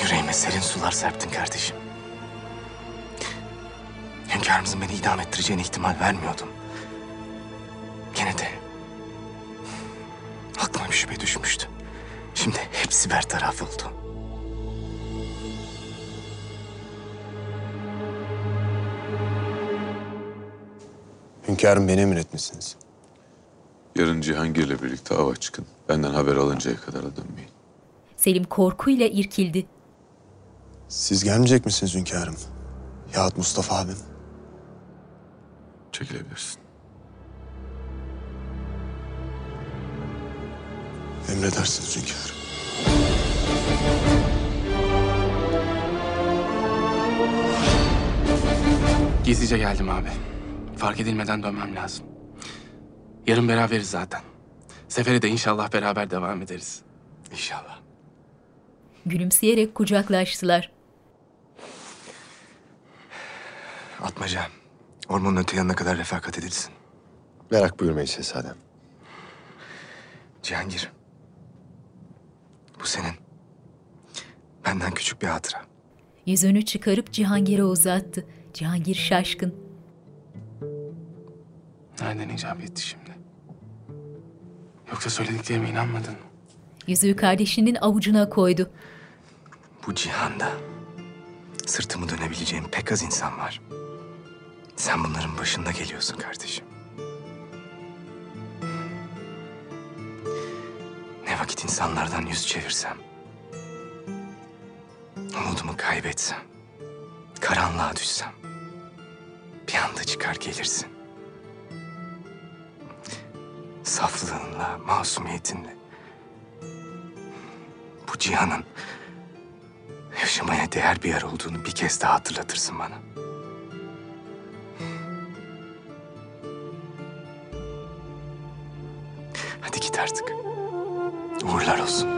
Yüreğime serin sular serptin kardeşim. Hünkârımızın beni idam ettireceğine ihtimal vermiyordum. Gene de aklıma bir şüphe düşmüştü. Şimdi hepsi bertaraf oldu. Hünkârım beni emretmişsiniz. Yarın Cihangir'le birlikte ava çıkın. Benden haber alıncaya kadar da dönmeyin. Selim korkuyla irkildi. Siz gelmeyecek misiniz hünkârım? Yahut Mustafa abim? Çekilebilirsin. Emredersiniz hünkârım. Gizlice geldim abi. Fark edilmeden dönmem lazım. Yarın beraberiz zaten. Sefere de inşallah beraber devam ederiz. İnşallah. Gülümseyerek kucaklaştılar. Atmaca, ormanın öte yanına kadar refakat edilsin. Merak buyurmayın şehzadem. Cihangir. Bu senin. Benden küçük bir hatıra. Yüzünü çıkarıp Cihangir'e uzattı. Cihangir şaşkın. Nereden icap etti şimdi? Yoksa söylediklerime inanmadın mı? Yüzüğü kardeşinin avucuna koydu. Bu cihanda sırtımı dönebileceğim pek az insan var. Sen bunların başında geliyorsun kardeşim. Ne vakit insanlardan yüz çevirsem, umudumu kaybetsem, karanlığa düşsem, bir anda çıkar gelirsin. Saflığınla, masumiyetinle. Bu cihanın yaşamaya değer bir yer olduğunu bir kez daha hatırlatırsın bana. Hadi git artık. Uğurlar olsun.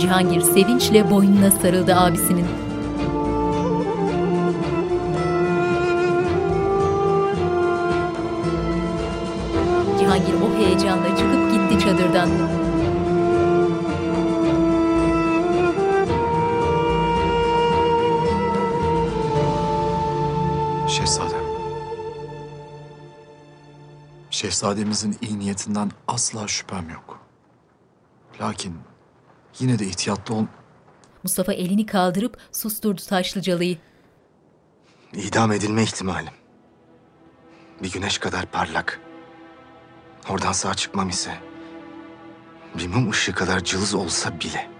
Cihangir sevinçle boynuna sarıldı abisinin. Cihangir o heyecanla çıkıp gitti çadırdan. Şehzadem. Şehzademizin iyi niyetinden asla şüphem yok. Lakin yine de ihtiyatlı ol... Mustafa elini kaldırıp susturdu Taşlıcalı'yı. İdam edilme ihtimalim. Bir güneş kadar parlak. Oradan sağ çıkmam ise... Bir mum ışığı kadar cılız olsa bile...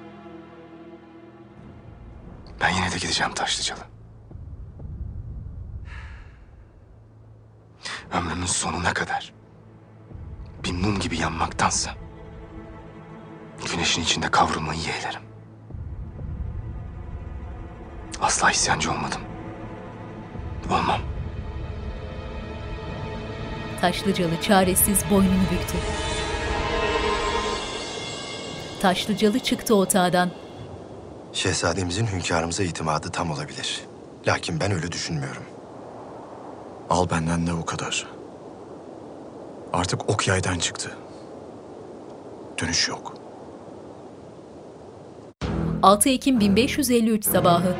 Ben yine de gideceğim Taşlıcalı. Ömrümün sonuna kadar... Bir mum gibi yanmaktansa... Güneşin içinde kavrulmayı yeğlerim. Asla isyancı olmadım. Olmam. Taşlıcalı çaresiz boynunu büktü. Taşlıcalı çıktı otağdan. Şehzademizin hünkârımıza itimadı tam olabilir. Lakin ben öyle düşünmüyorum. Al benden de o kadar. Artık ok yaydan çıktı. Dönüş yok. 6 Ekim 1553 sabahı.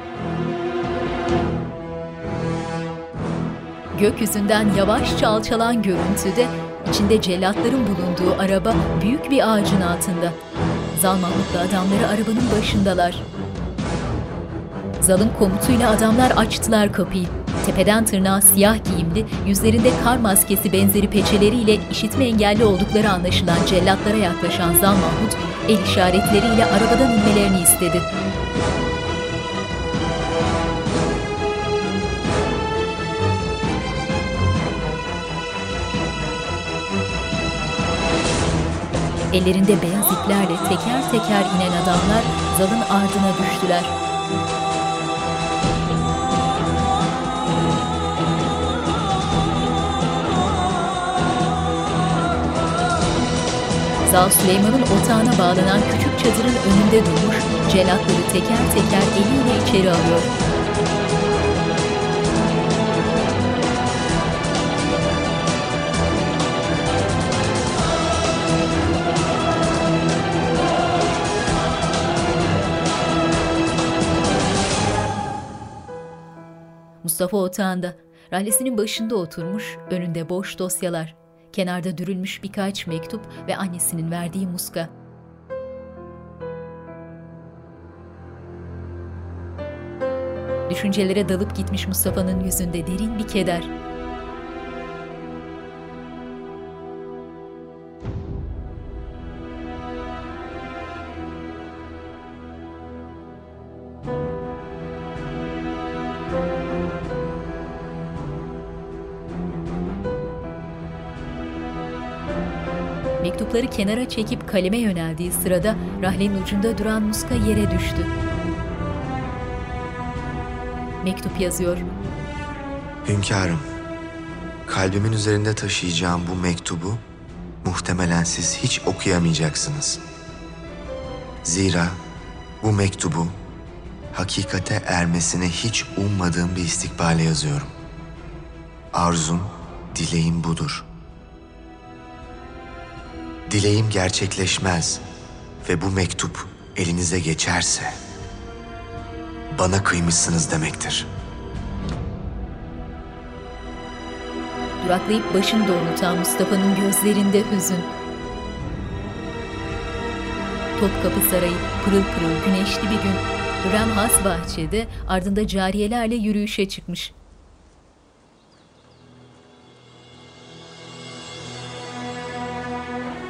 Gökyüzünden yavaşça alçalan görüntüde içinde cellatların bulunduğu araba büyük bir ağacın altında. Zal Mahmut'la adamları arabanın başındalar. Zal'ın komutuyla adamlar açtılar kapıyı. Tepeden tırnağa siyah giyimli, yüzlerinde kar maskesi benzeri peçeleriyle işitme engelli oldukları anlaşılan cellatlara yaklaşan Zal Mahmut, el işaretleriyle arabadan inmelerini istedi. Ellerinde beyaz iplerle teker teker inen adamlar Zal'ın ardına düştüler. Zal Süleyman'ın otağına bağlanan küçük çadırın önünde durmuş, celatları teker teker eliyle içeri alıyor. Mustafa otağında, rahlesinin başında oturmuş, önünde boş dosyalar. Kenarda dürülmüş birkaç mektup ve annesinin verdiği muska. Düşüncelere dalıp gitmiş Mustafa'nın yüzünde derin bir keder. Mektupları kenara çekip kaleme yöneldiği sırada rahlenin ucunda duran muska yere düştü. Mektup yazıyor. Hünkârım, kalbimin üzerinde taşıyacağım bu mektubu muhtemelen siz hiç okuyamayacaksınız. Zira bu mektubu hakikate ermesine hiç ummadığım bir istikbale yazıyorum. Arzum, dileğim budur. Dileğim gerçekleşmez ve bu mektup elinize geçerse bana kıymışsınız demektir. Duraklayıp başını doğrultan Mustafa'nın gözlerinde hüzün. Topkapı Sarayı pırıl pırıl güneşli bir gün. Hürrem has bahçede ardında cariyelerle yürüyüşe çıkmış.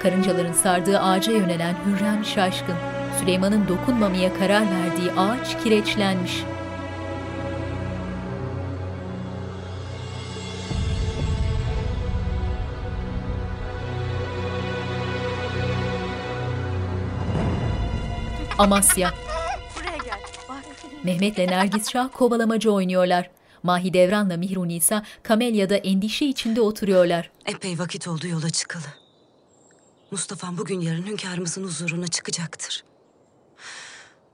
Karıncaların sardığı ağaca yönelen Hürrem şaşkın. Süleyman'ın dokunmamaya karar verdiği ağaç kireçlenmiş. Amasya. Mehmet'le Nergis Şah kovalamacı oynuyorlar. Mahidevran'la Mihrunisa Kamelya'da endişe içinde oturuyorlar. Epey vakit oldu yola çıkalı. Mustafa'm bugün yarın hünkârımızın huzuruna çıkacaktır.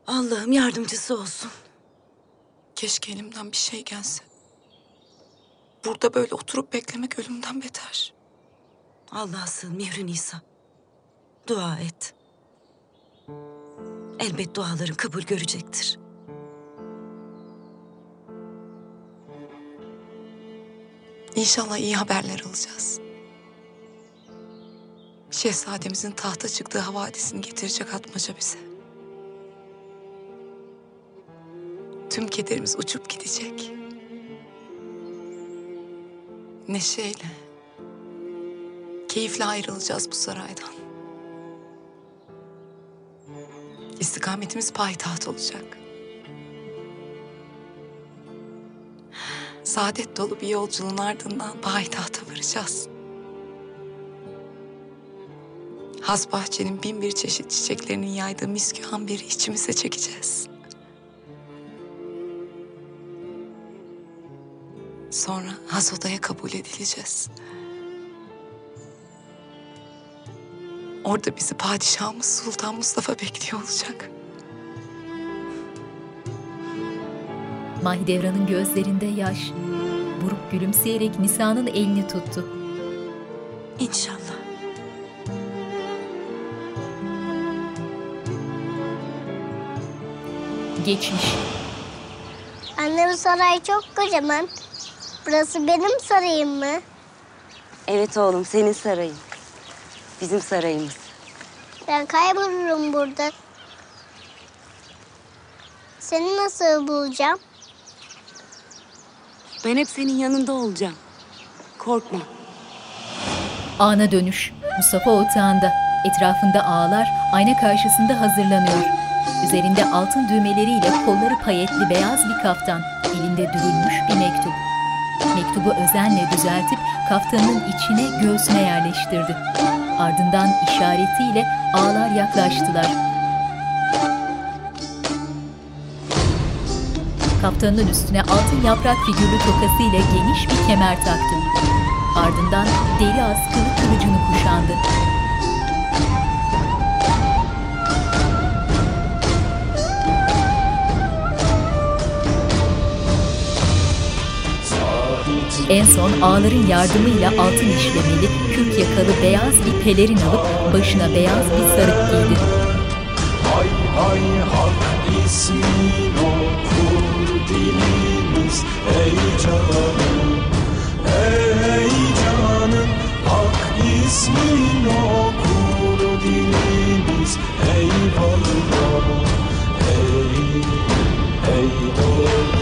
Allah'ım yardımcısı olsun. Keşke elimden bir şey gelse. Burada böyle oturup beklemek ölümden beter. Allah'a sığın Mihri Nisa. Dua et. Elbet duaların kabul görecektir. İnşallah iyi haberler alacağız. Şehzademizin tahta çıktığı havadisini getirecek Atmaca bize. Tüm kederimiz uçup gidecek. Neşeyle, keyifle ayrılacağız bu saraydan. İstikametimiz payitaht olacak. Saadet dolu bir yolculuğun ardından payitahta varacağız. Has bahçenin bin bir çeşit çiçeklerinin yaydığı miskü amberi içimize çekeceğiz. Sonra has odaya kabul edileceğiz. Orada bizi padişahımız Sultan Mustafa bekliyor olacak. Mahidevran'ın gözlerinde yaş. Buruk gülümseyerek Nisa'nın elini tuttu. İnşallah. Geçmiş. Anne bu saray çok kocaman. Burası benim sarayım mı? Evet oğlum senin sarayın. Bizim sarayımız. Ben kaybolurum burada. Seni nasıl bulacağım? Ben hep senin yanında olacağım. Korkma. Ana dönüş. Mustafa otağında. Etrafında ağlar, ayna karşısında hazırlanıyor. Üzerinde altın düğmeleriyle kolları payetli beyaz bir kaftan. Elinde dürülmüş bir mektup. Mektubu özenle düzeltip kaftanın içine göğsüne yerleştirdi. Ardından işaretiyle ağlar yaklaştılar. Kaftanın üstüne altın yaprak figürlü tokasıyla geniş bir kemer taktı. Ardından deri askılı kılıcını kuşandı. En son ağların yardımıyla altın işlemeli, kürk yakalı beyaz bir pelerin alıp başına beyaz bir sarık giydi. Hay hay hak ismin okur dilimiz Ey canım, ey canım Hak ismin okur dilimiz Ey balım, ey, ey dost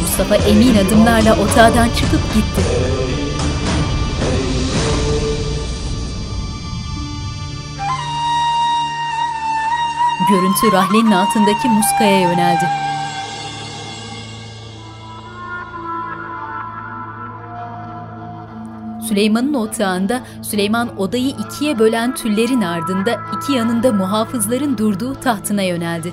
Mustafa emin adımlarla otağdan çıkıp gitti. Görüntü rahlenin altındaki muskaya yöneldi. Süleyman'ın otağında Süleyman odayı ikiye bölen tüllerin ardında iki yanında muhafızların durduğu tahtına yöneldi.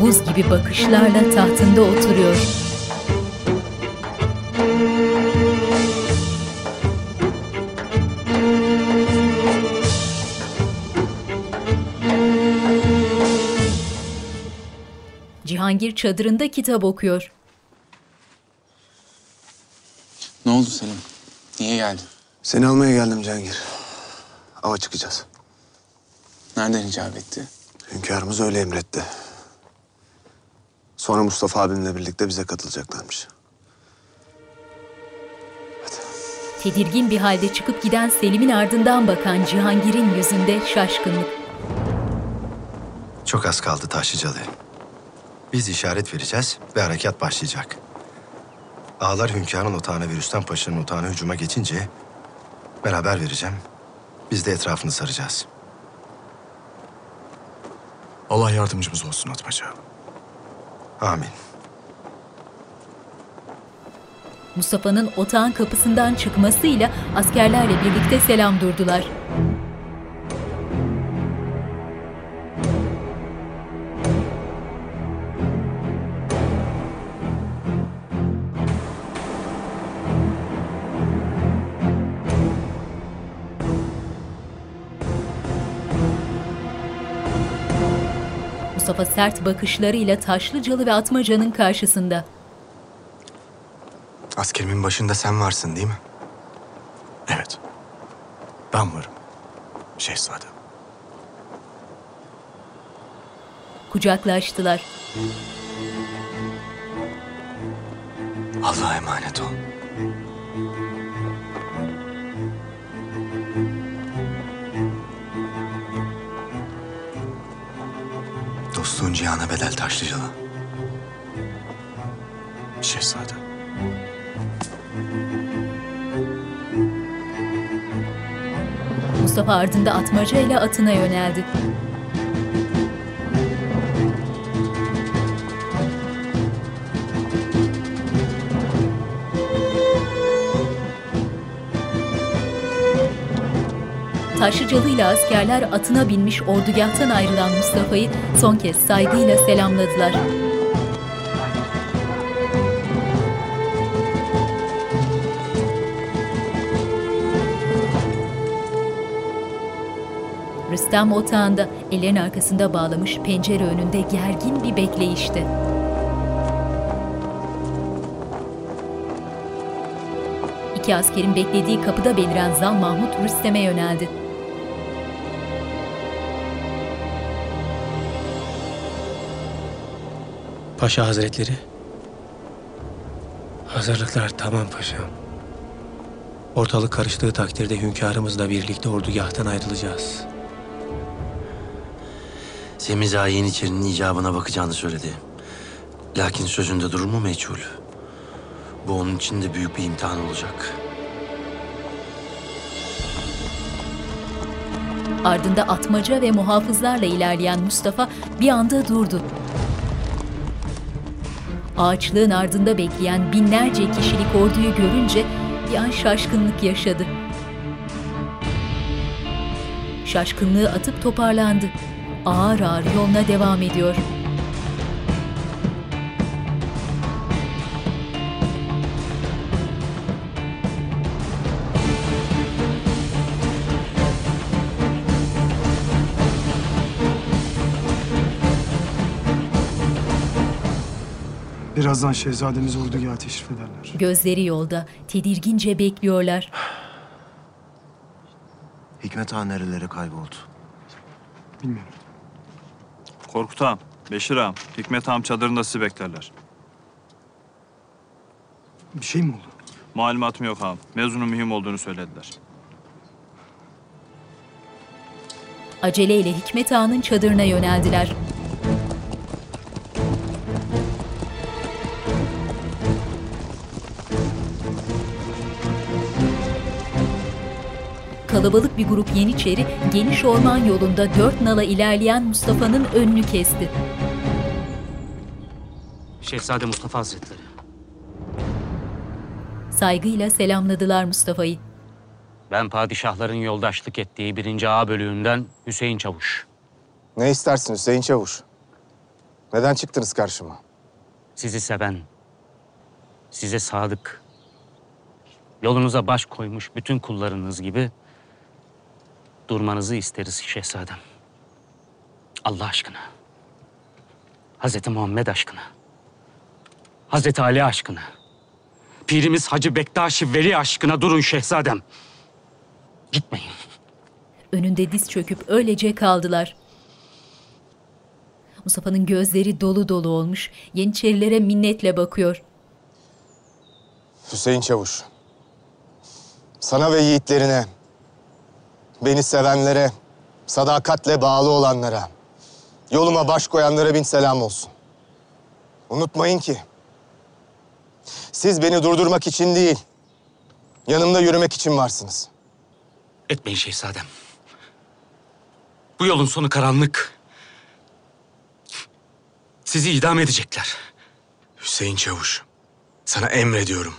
Buz gibi bakışlarla tahtında oturuyor. Cihangir çadırında kitap okuyor. Ne oldu Selim? Niye geldin? Seni almaya geldim Cengir. Ava çıkacağız. Nereden icap etti? Hünkârımız öyle emretti. Sonra Mustafa abimle birlikte bize katılacaklarmış. Tedirgin bir halde çıkıp giden Selim'in ardından bakan Cihangir'in yüzünde şaşkınlık. Çok az kaldı Taşlıcalı. Biz işaret vereceğiz ve harekat başlayacak. Ağlar hünkârın otağına ve Rüstem Paşa'nın otağına hücuma geçince ben haber vereceğim. Biz de etrafını saracağız. Allah yardımcımız olsun Atmaca. Amin. Mustafa'nın otağın kapısından çıkmasıyla askerlerle birlikte selam durdular. Mustafa sert bakışlarıyla Taşlıcalı ve Atmaca'nın karşısında. Askerimin başında sen varsın değil mi? Evet. Ben varım. Şehzadem. Kucaklaştılar. Allah'a emanet ol. Dostluğun cihana bedel Taşlıcalı. Şehzadem. Mustafa ardında atmaca ile atına yöneldi. Taşlıcalı ile askerler atına binmiş ordugahtan ayrılan Mustafa'yı son kez saygıyla selamladılar. Rüstem otağında ellerin arkasında bağlamış pencere önünde gergin bir bekleyişti. İki askerin beklediği kapıda beliren Zal Mahmut Rüstem'e yöneldi. Paşa Hazretleri. Hazırlıklar tamam paşam. Ortalık karıştığı takdirde hünkârımızla birlikte ordugahtan ayrılacağız. Semiza Yeniçeri'nin icabına bakacağını söyledi. Lakin sözünde durur mu meçhul? Bu onun için de büyük bir imtihan olacak. Ardında atmaca ve muhafızlarla ilerleyen Mustafa bir anda durdu. Ağaçlığın ardında bekleyen binlerce kişilik orduyu görünce bir an şaşkınlık yaşadı. Şaşkınlığı atıp toparlandı. Ağır ağır yoluna devam ediyor. Birazdan şehzademiz ordugaha teşrif ederler. Gözleri yolda, tedirgince bekliyorlar. Hikmet Ağa nerelere kayboldu? Bilmiyorum. Korkut ağam, Beşir ağam, Hikmet ağam çadırında sizi beklerler. Bir şey mi oldu? Malumatım yok ağam. Mevzunun mühim olduğunu söylediler. Aceleyle Hikmet Ağa'nın çadırına yöneldiler. Kalabalık bir grup Yeniçeri geniş orman yolunda dört nala ilerleyen Mustafa'nın önünü kesti. Şehzade Mustafa Hazretleri. Saygıyla selamladılar Mustafa'yı. Ben padişahların yoldaşlık ettiği birinci A bölüğünden Hüseyin Çavuş. Ne istersin Hüseyin Çavuş? Neden çıktınız karşıma? Sizi seven, size sadık, yolunuza baş koymuş bütün kullarınız gibi durmanızı isteriz şehzadem. Allah aşkına. Hazreti Muhammed aşkına. Hazreti Ali aşkına. Pirimiz Hacı Bektaşi Veli aşkına durun şehzadem. Gitmeyin. Önünde diz çöküp öylece kaldılar. Mustafa'nın gözleri dolu dolu olmuş, Yeniçerilere minnetle bakıyor. Hüseyin Çavuş. Sana ve yiğitlerine, beni sevenlere, sadakatle bağlı olanlara, yoluma baş koyanlara bin selam olsun. Unutmayın ki, siz beni durdurmak için değil, yanımda yürümek için varsınız. Etmeyin şehzadem. Bu yolun sonu karanlık. Sizi idam edecekler. Hüseyin Çavuş, sana emrediyorum.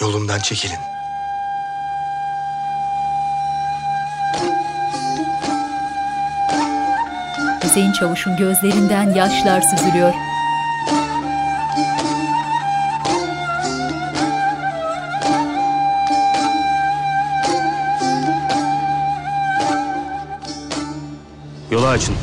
Yolumdan çekilin. Hüseyin Çavuş'un gözlerinden yaşlar süzülüyor. Yolu açın.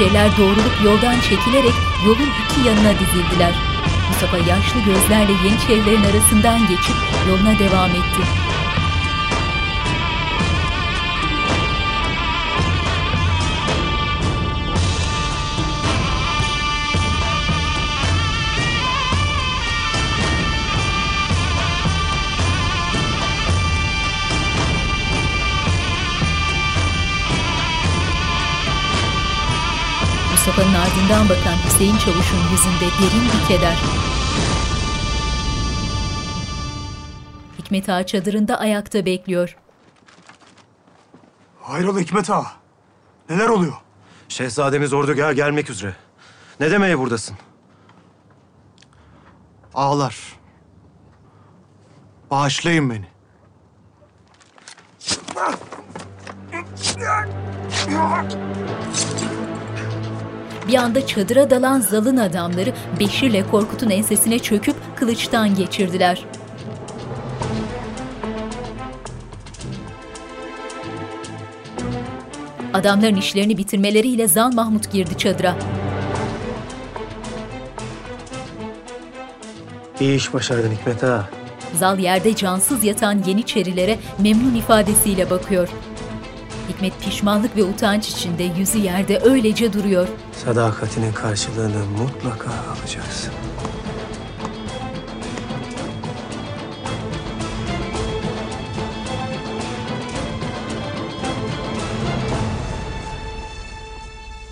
Yeniçeriler doğrulup yoldan çekilerek yolun iki yanına dizildiler. Mustafa yaşlı gözlerle Yeniçerilerin arasından geçip yoluna devam etti. Ardından bakan Hüseyin Çavuş'un yüzünde derin bir keder. Hikmet Ağa çadırında ayakta bekliyor. Hayrola Hikmet Ağa? Neler oluyor? Şehzademiz ordugaha gelmek üzere. Ne demeye buradasın? Ağlar. Bağışlayın beni. Bir anda çadıra dalan zalın adamları Beşir'le Korkut'un ensesine çöküp kılıçtan geçirdiler. Adamların işlerini bitirmeleriyle Zal Mahmut girdi çadıra. İyi iş başardın Hikmet ağa. Zal yerde cansız yatan Yeniçerilere memnun ifadesiyle bakıyor. Hikmet pişmanlık ve utanç içinde yüzü yerde öylece duruyor. Sadakatinin karşılığını mutlaka alacaksın.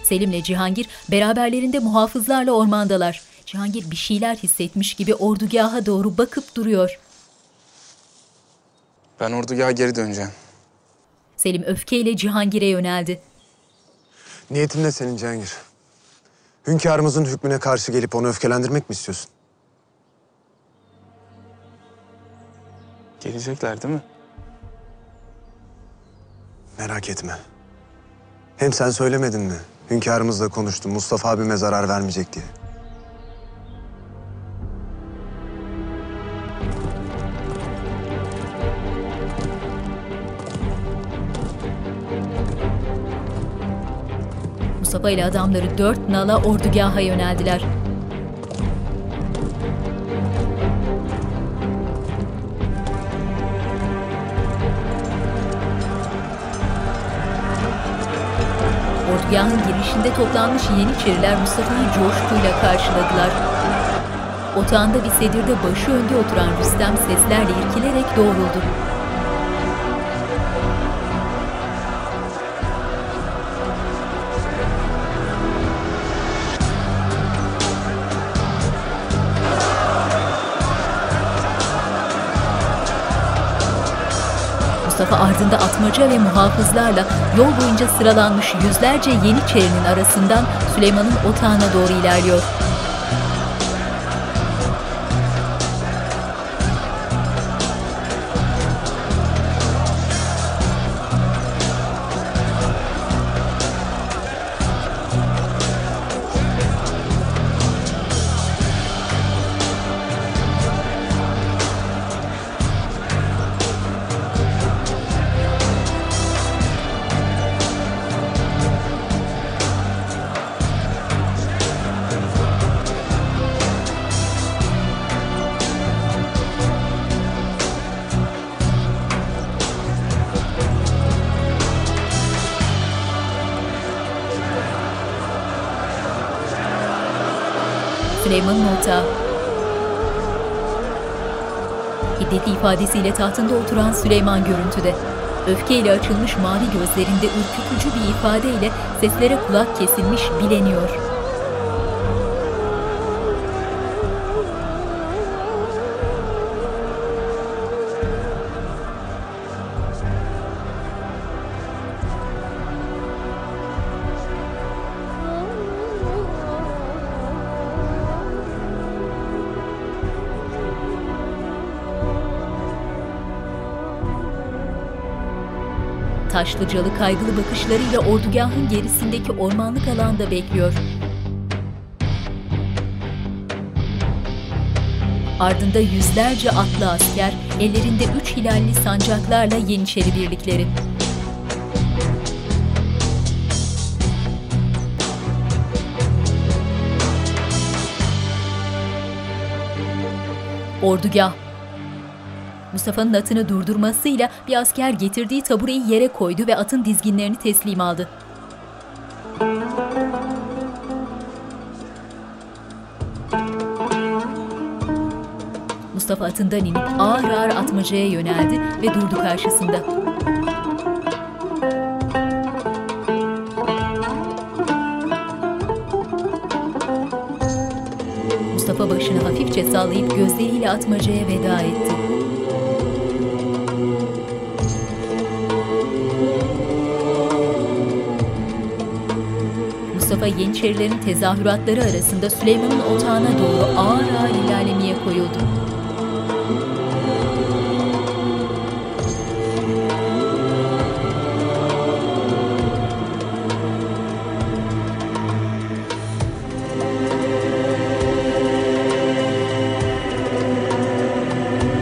Selim'le Cihangir beraberlerinde muhafızlarla ormandalar. Cihangir bir şeyler hissetmiş gibi ordugaha doğru bakıp duruyor. Ben ordugaha geri döneceğim. Selim öfkeyle Cihangir'e yöneldi. Niyetin ne senin Cihangir? Hünkârımızın hükmüne karşı gelip onu öfkelendirmek mi istiyorsun? Gelecekler değil mi? Merak etme. Hem sen söylemedin mi? Hünkârımızla konuştum. Mustafa abime zarar vermeyecek diye. İle adamları dört nala ordugaha yöneldiler. Ordugahın girişinde toplanmış Yeniçeriler Mustafa'yı coşkuyla karşıladılar. Otağında bir sedirde başı önde oturan Rüstem seslerle irkilerek doğruldu. Mustafa ardında atmaca ve muhafızlarla yol boyunca sıralanmış yüzlerce Yeniçerinin arasından Süleyman'ın otağına doğru ilerliyor. İfadesiyle tahtında oturan Süleyman görüntüde. Öfkeyle açılmış mavi gözlerinde ürkütücü bir ifadeyle seslere kulak kesilmiş bileniyor. Taşlıcalı kaygılı bakışlarıyla ordugahın gerisindeki ormanlık alanda bekliyor. Ardında yüzlerce atlı asker, ellerinde üç hilalli sancaklarla Yeniçeri birlikleri. Ordugah Mustafa'nın atını durdurmasıyla bir asker getirdiği tabureyi yere koydu ve atın dizginlerini teslim aldı. Mustafa atından inip ağır ağır atmacaya yöneldi ve durdu karşısında. Mustafa başını hafifçe sallayıp gözleriyle atmacaya veda etti. Mustafa Yeniçerilerin tezahüratları arasında Süleyman'ın otağına doğru ağır ağır ilerlemeye koyuldu.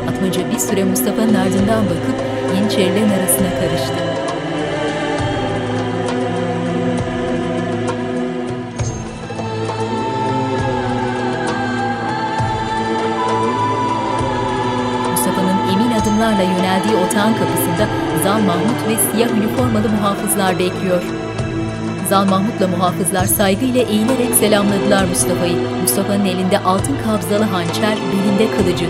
Atmaca bir süre Mustafa'nın ardından bakıp Yeniçerilerin arasına karıştı. Adımlarla yöneldiği otağın kapısında Zal Mahmut ve siyah üniformalı muhafızlar bekliyor. Zal Mahmut'la muhafızlar saygıyla eğilerek selamladılar Mustafa'yı. Mustafa'nın elinde altın kabzalı hançer, belinde kılıcı.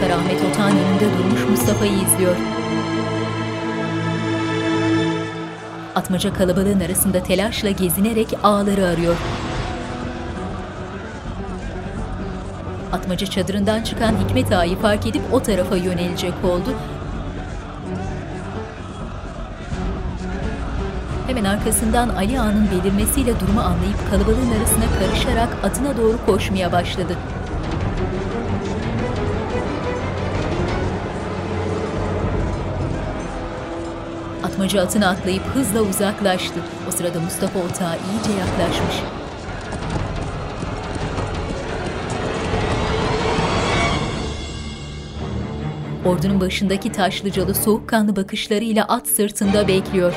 Karamet otağın önünde durmuş Mustafa'yı izliyor. Atmaca kalabalığın arasında telaşla gezinerek ağları arıyor. Atmaca çadırından çıkan Hikmet Ağa'yı fark edip o tarafa yönelecek oldu. Hemen arkasından Ali Ağa'nın belirmesiyle durumu anlayıp kalabalığın arasına karışarak atına doğru koşmaya başladı. Atmaca atına atlayıp hızla uzaklaştı. O sırada Mustafa otağa iyice yaklaşmış. Ordunun başındaki taşlıcalı soğukkanlı bakışlarıyla at sırtında bekliyor.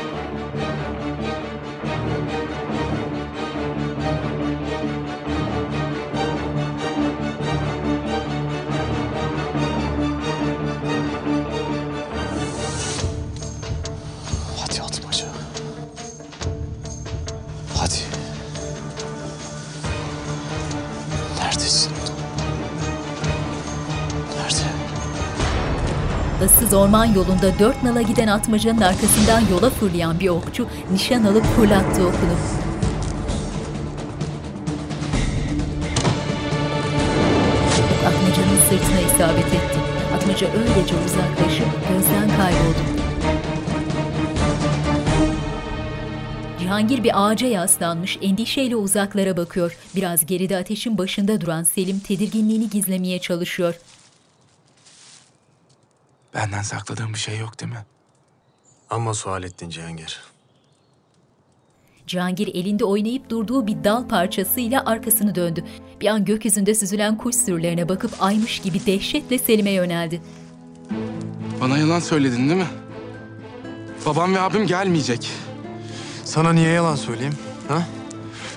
Orman yolunda dört nala giden atmacanın arkasından yola fırlayan bir okçu nişan alıp fırlattı okunu. Atmacanın sırtına isabet etti. Atmaca öylece uzaklaşıp gözden kayboldu. Cihangir bir ağaca yaslanmış, endişeyle uzaklara bakıyor. Biraz geride ateşin başında duran Selim tedirginliğini gizlemeye çalışıyor. Benden sakladığın bir şey yok değil mi? Ama sual ettin Cihangir. Cihangir elinde oynayıp durduğu bir dal parçasıyla arkasını döndü. Bir an gökyüzünde süzülen kuş sürülerine bakıp aymış gibi dehşetle Selim'e yöneldi. Bana yalan söyledin değil mi? Babam ve abim gelmeyecek. Sana niye yalan söyleyeyim? Ha?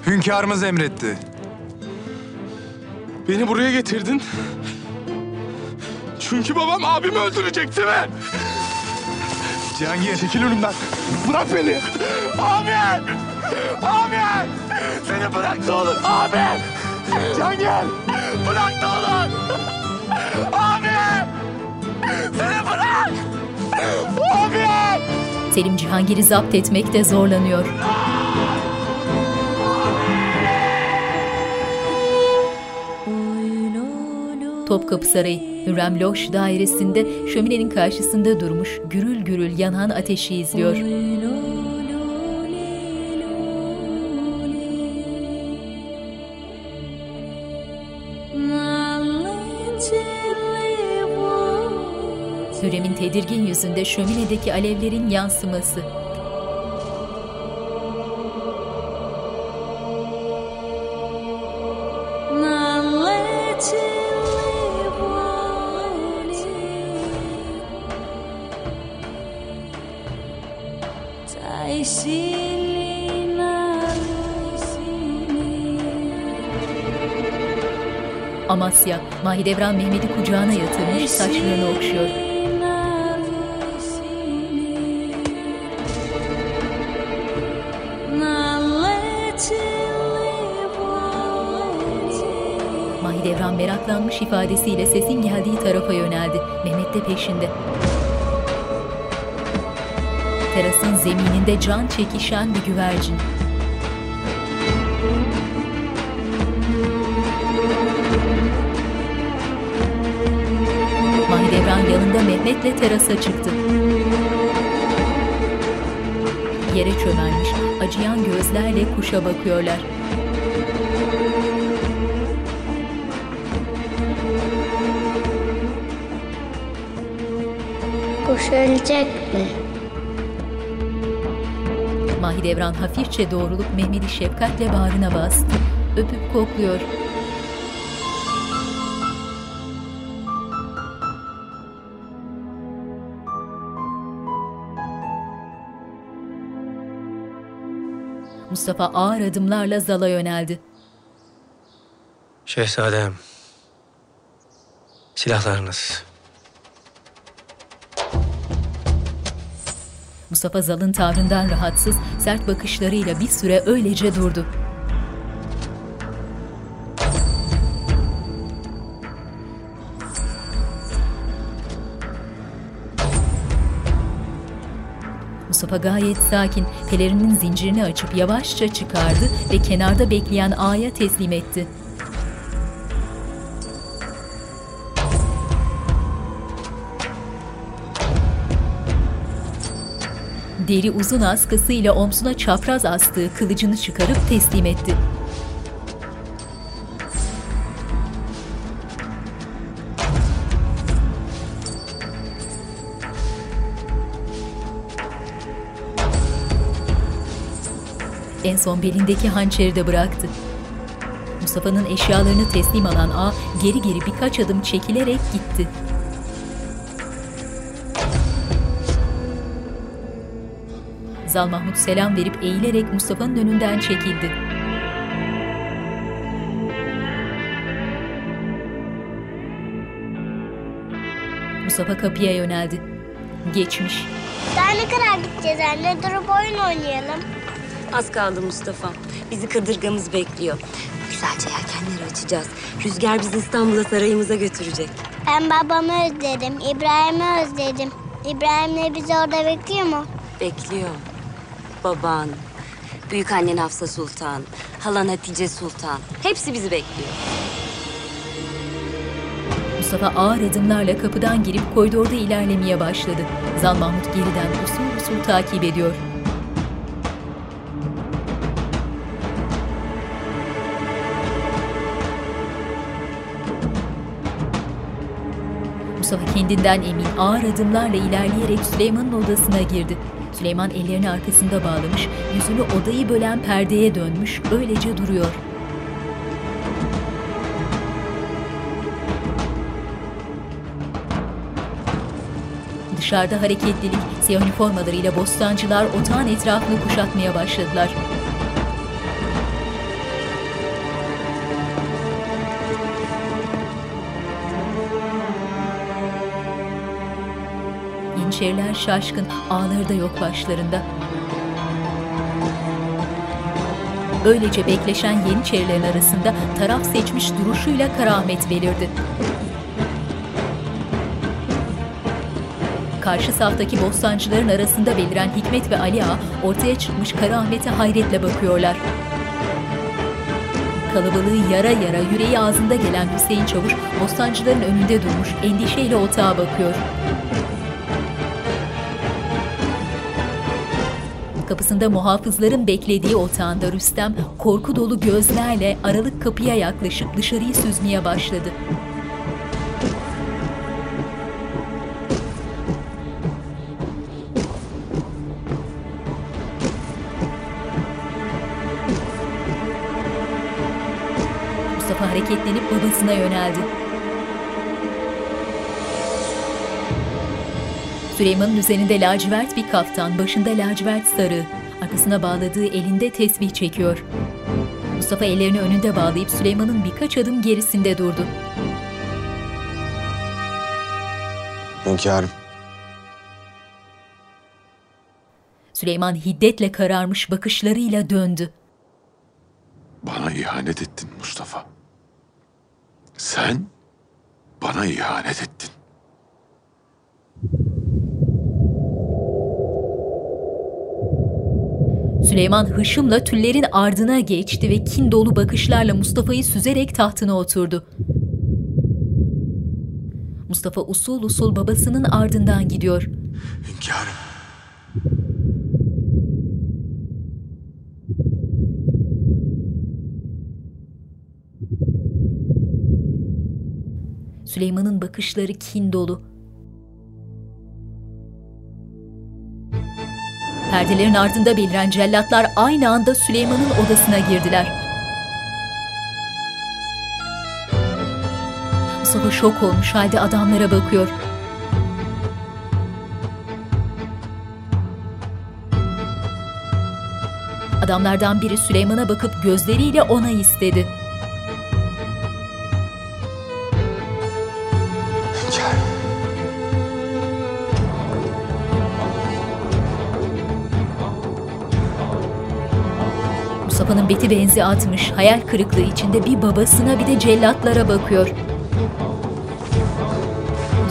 Hünkârımız emretti. Beni buraya getirdin. Çünkü babam abimi öldürecek değil mi? Cihangir. Çekil önümden. Bırak beni. Abi! Abi! Seni bırak ne olur. Abi! Can gel! Bırak ne olur! Abi! Seni bırak! Abi! Selim Cihangir'i zapt etmekte zorlanıyor. Topkapı Sarayı, Hürrem Loş dairesinde şöminenin karşısında durmuş gürül gürül yanan ateşi izliyor. Hürrem'in tedirgin yüzünde şöminedeki alevlerin yansıması. Amasya, Mahidevran Mehmet'i kucağına yatırmış saçlarını okşuyor. Mahidevran meraklanmış ifadesiyle sesin geldiği tarafa yöneldi. Mehmet de peşinde. Terasın zemininde can çekişen bir güvercin. Yanında Mehmet'le terasa çıktı. Yere çömelmiş, acıyan gözlerle kuşa bakıyorlar. Kuş ölecek mi? Mahidevran hafifçe doğrulup Mehmet'i şefkatle bağrına bastı. Öpüp kokluyor. Mustafa ağır adımlarla zala yöneldi. Şehzadem. Silahlarınız. Mustafa Zal'ın tavrından rahatsız, sert bakışlarıyla bir süre öylece durdu. Mustafa gayet sakin, pelerinin zincirini açıp yavaşça çıkardı ve kenarda bekleyen ağaya teslim etti. Deri uzun askısıyla omzuna çapraz astığı kılıcını çıkarıp teslim etti. En son belindeki hançeri de bıraktı. Mustafa'nın eşyalarını teslim alan A geri geri birkaç adım çekilerek gitti. Zal Mahmut selam verip eğilerek Mustafa'nın önünden çekildi. Mustafa kapıya yöneldi. Geçmiş. Daha ne kadar gideceğiz anne? Durup oyun oynayalım. Az kaldı Mustafa. Bizi kadırgamız bekliyor. Güzelce yelkenleri açacağız. Rüzgar bizi İstanbul'a sarayımıza götürecek. Ben babamı özledim. İbrahim'i özledim. İbrahim'le bizi orada bekliyor mu? Bekliyor. Baban, büyük annen Hafsa Sultan, halan Hatice Sultan. Hepsi bizi bekliyor. Mustafa ağır adımlarla kapıdan girip koridorda ilerlemeye başladı. Zal Mahmut geriden usul usul takip ediyor. Mustafa kendinden emin ağır adımlarla ilerleyerek Süleyman'ın odasına girdi. Süleyman ellerini arkasında bağlamış, yüzünü odayı bölen perdeye dönmüş, öylece duruyor. Dışarıda hareketlilik, siyah üniformalarıyla bostancılar otağın etrafını kuşatmaya başladılar. Yeniçeriler şaşkın, ağları da yok başlarında. öylece bekleşen Yeniçerilerin arasında taraf seçmiş duruşuyla Karaahmet belirdi. Karşı saftaki bostancıların arasında beliren Hikmet ve Ali Ağa ortaya çıkmış Karaahmet'e hayretle bakıyorlar. Kalabalığı yara yara yüreği ağzında gelen Hüseyin Çavuş bostancıların önünde durmuş endişeyle otağa bakıyor. Kapısında muhafızların beklediği otağında Rüstem korku dolu gözlerle aralık kapıya yaklaşıp dışarıyı süzmeye başladı. Mustafa hareketlenip babasına yöneldi. Süleyman'ın üzerinde lacivert bir kaftan, başında lacivert sarı, arkasına bağladığı elinde tesbih çekiyor. Mustafa ellerini önünde bağlayıp Süleyman'ın birkaç adım gerisinde durdu. Hünkârım. Süleyman hiddetle kararmış bakışlarıyla döndü. Bana ihanet ettin Mustafa. Sen bana ihanet ettin. Süleyman hışımla tüllerin ardına geçti ve kin dolu bakışlarla Mustafa'yı süzerek tahtına oturdu. Mustafa usul usul babasının ardından gidiyor. Hünkârım. Süleyman'ın bakışları kin dolu. Perdelerin ardında beliren cellatlar aynı anda Süleyman'ın odasına girdiler. Mustafa şok olmuş halde adamlara bakıyor. Adamlardan biri Süleyman'a bakıp gözleriyle ona istedi. Benzi atmış, hayal kırıklığı içinde bir babasına bir de cellatlara bakıyor.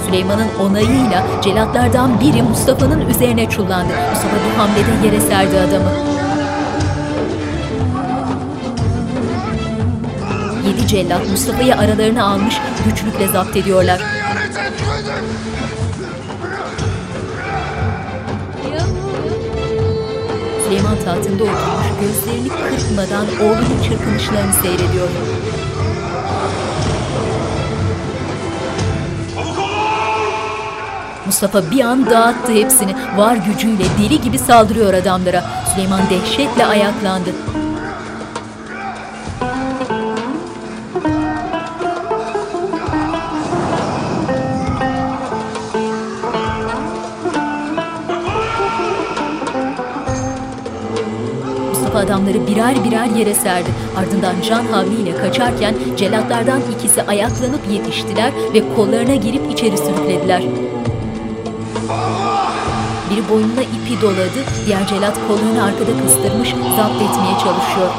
Süleyman'ın onayıyla cellatlardan biri Mustafa'nın üzerine çullandı. Mustafa bir hamlede yere serdi adamı. Yedi cellat Mustafa'yı aralarına almış, güçlükle zapt ediyorlar. Süleyman tahtında oturmuş, gözlerini kırpmadan oğlunun çırpınışlarını seyrediyor. Mustafa bir an dağıttı hepsini. Var gücüyle deli gibi saldırıyor adamlara. Süleyman dehşetle ayaklandı. Adamları birer birer yere serdi. Ardından can havliyle kaçarken celatlardan ikisi ayaklanıp yetiştiler ve kollarına girip içeri sürüklediler. Biri boynuna ipi doladı, diğer celat kollarını arkada kıstırmış, zapt etmeye çalışıyor.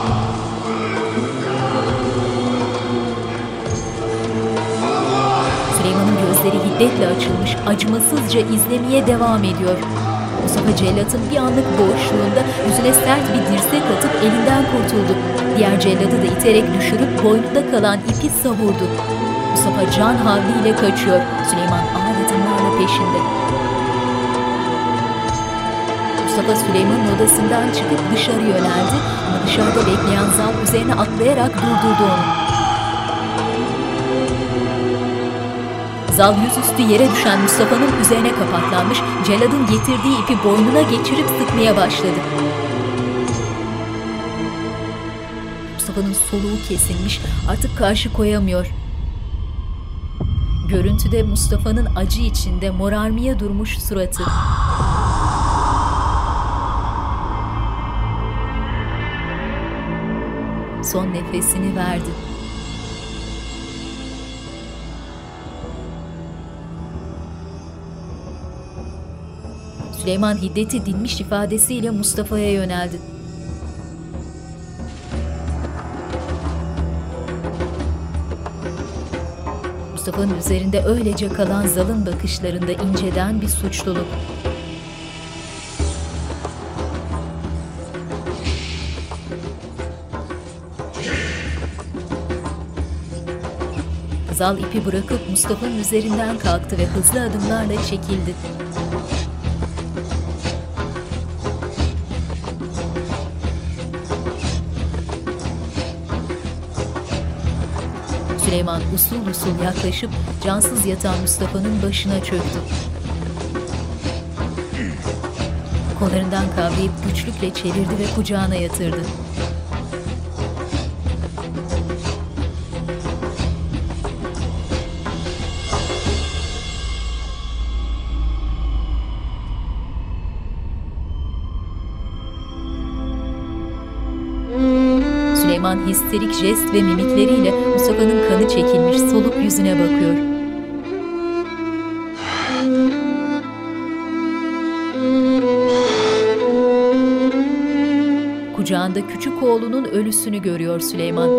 Süleyman'ın gözleri hiddetle açılmış, acımasızca izlemeye devam ediyor. Mustafa cellatın bir anlık boğuşluğunda yüzüne sert bir dirsek atıp elinden kurtuldu. Diğer celladı da iterek düşürüp boynunda kalan ipi savurdu. Mustafa can havliyle kaçıyor. Süleyman adımlarla peşinde. Mustafa Süleyman'ın odasından çıkıp dışarı yöneldi ama dışarıda bekleyen zal üzerine atlayarak durdurdu onu. Zal yüzüstü yere düşen Mustafa'nın üzerine kapaklanmış, Celad'ın getirdiği ipi boynuna geçirip sıkmaya başladı. Mustafa'nın soluğu kesilmiş, artık karşı koyamıyor. Görüntüde Mustafa'nın acı içinde morarmaya durmuş suratı. Son nefesini verdi. Süleyman hiddeti dinmiş ifadesiyle Mustafa'ya yöneldi. Mustafa'nın üzerinde öylece kalan zalın bakışlarında inceden bir suçluluk. Zal ipi bırakıp Mustafa'nın üzerinden kalktı ve hızlı adımlarla çekildi. Süleyman usul usul yaklaşıp cansız yatan Mustafa'nın başına çöktü. Kollarından kavrayıp güçlükle çevirdi ve kucağına yatırdı. Histerik jest ve mimikleriyle Mustafa'nın kanı çekilmiş soluk yüzüne bakıyor. Kucağında küçük oğlunun ölüsünü görüyor Süleyman.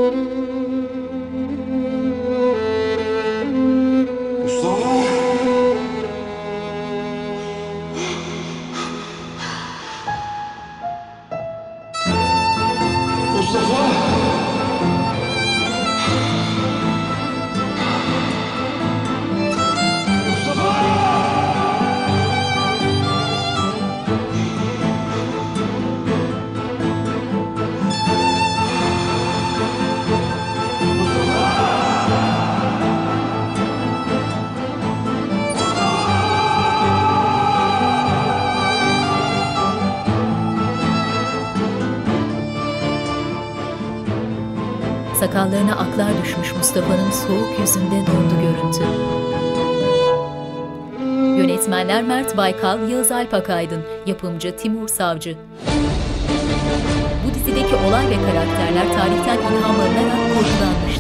Düşmüş Mustafa'nın soğuk yüzünde dondu görüntü. Yönetmenler Mert Baykal, Yağız Alpakaydın, yapımcı Timur Savcı. Bu dizideki olay ve karakterler tarihten ilhamlanarak kurgulanmış.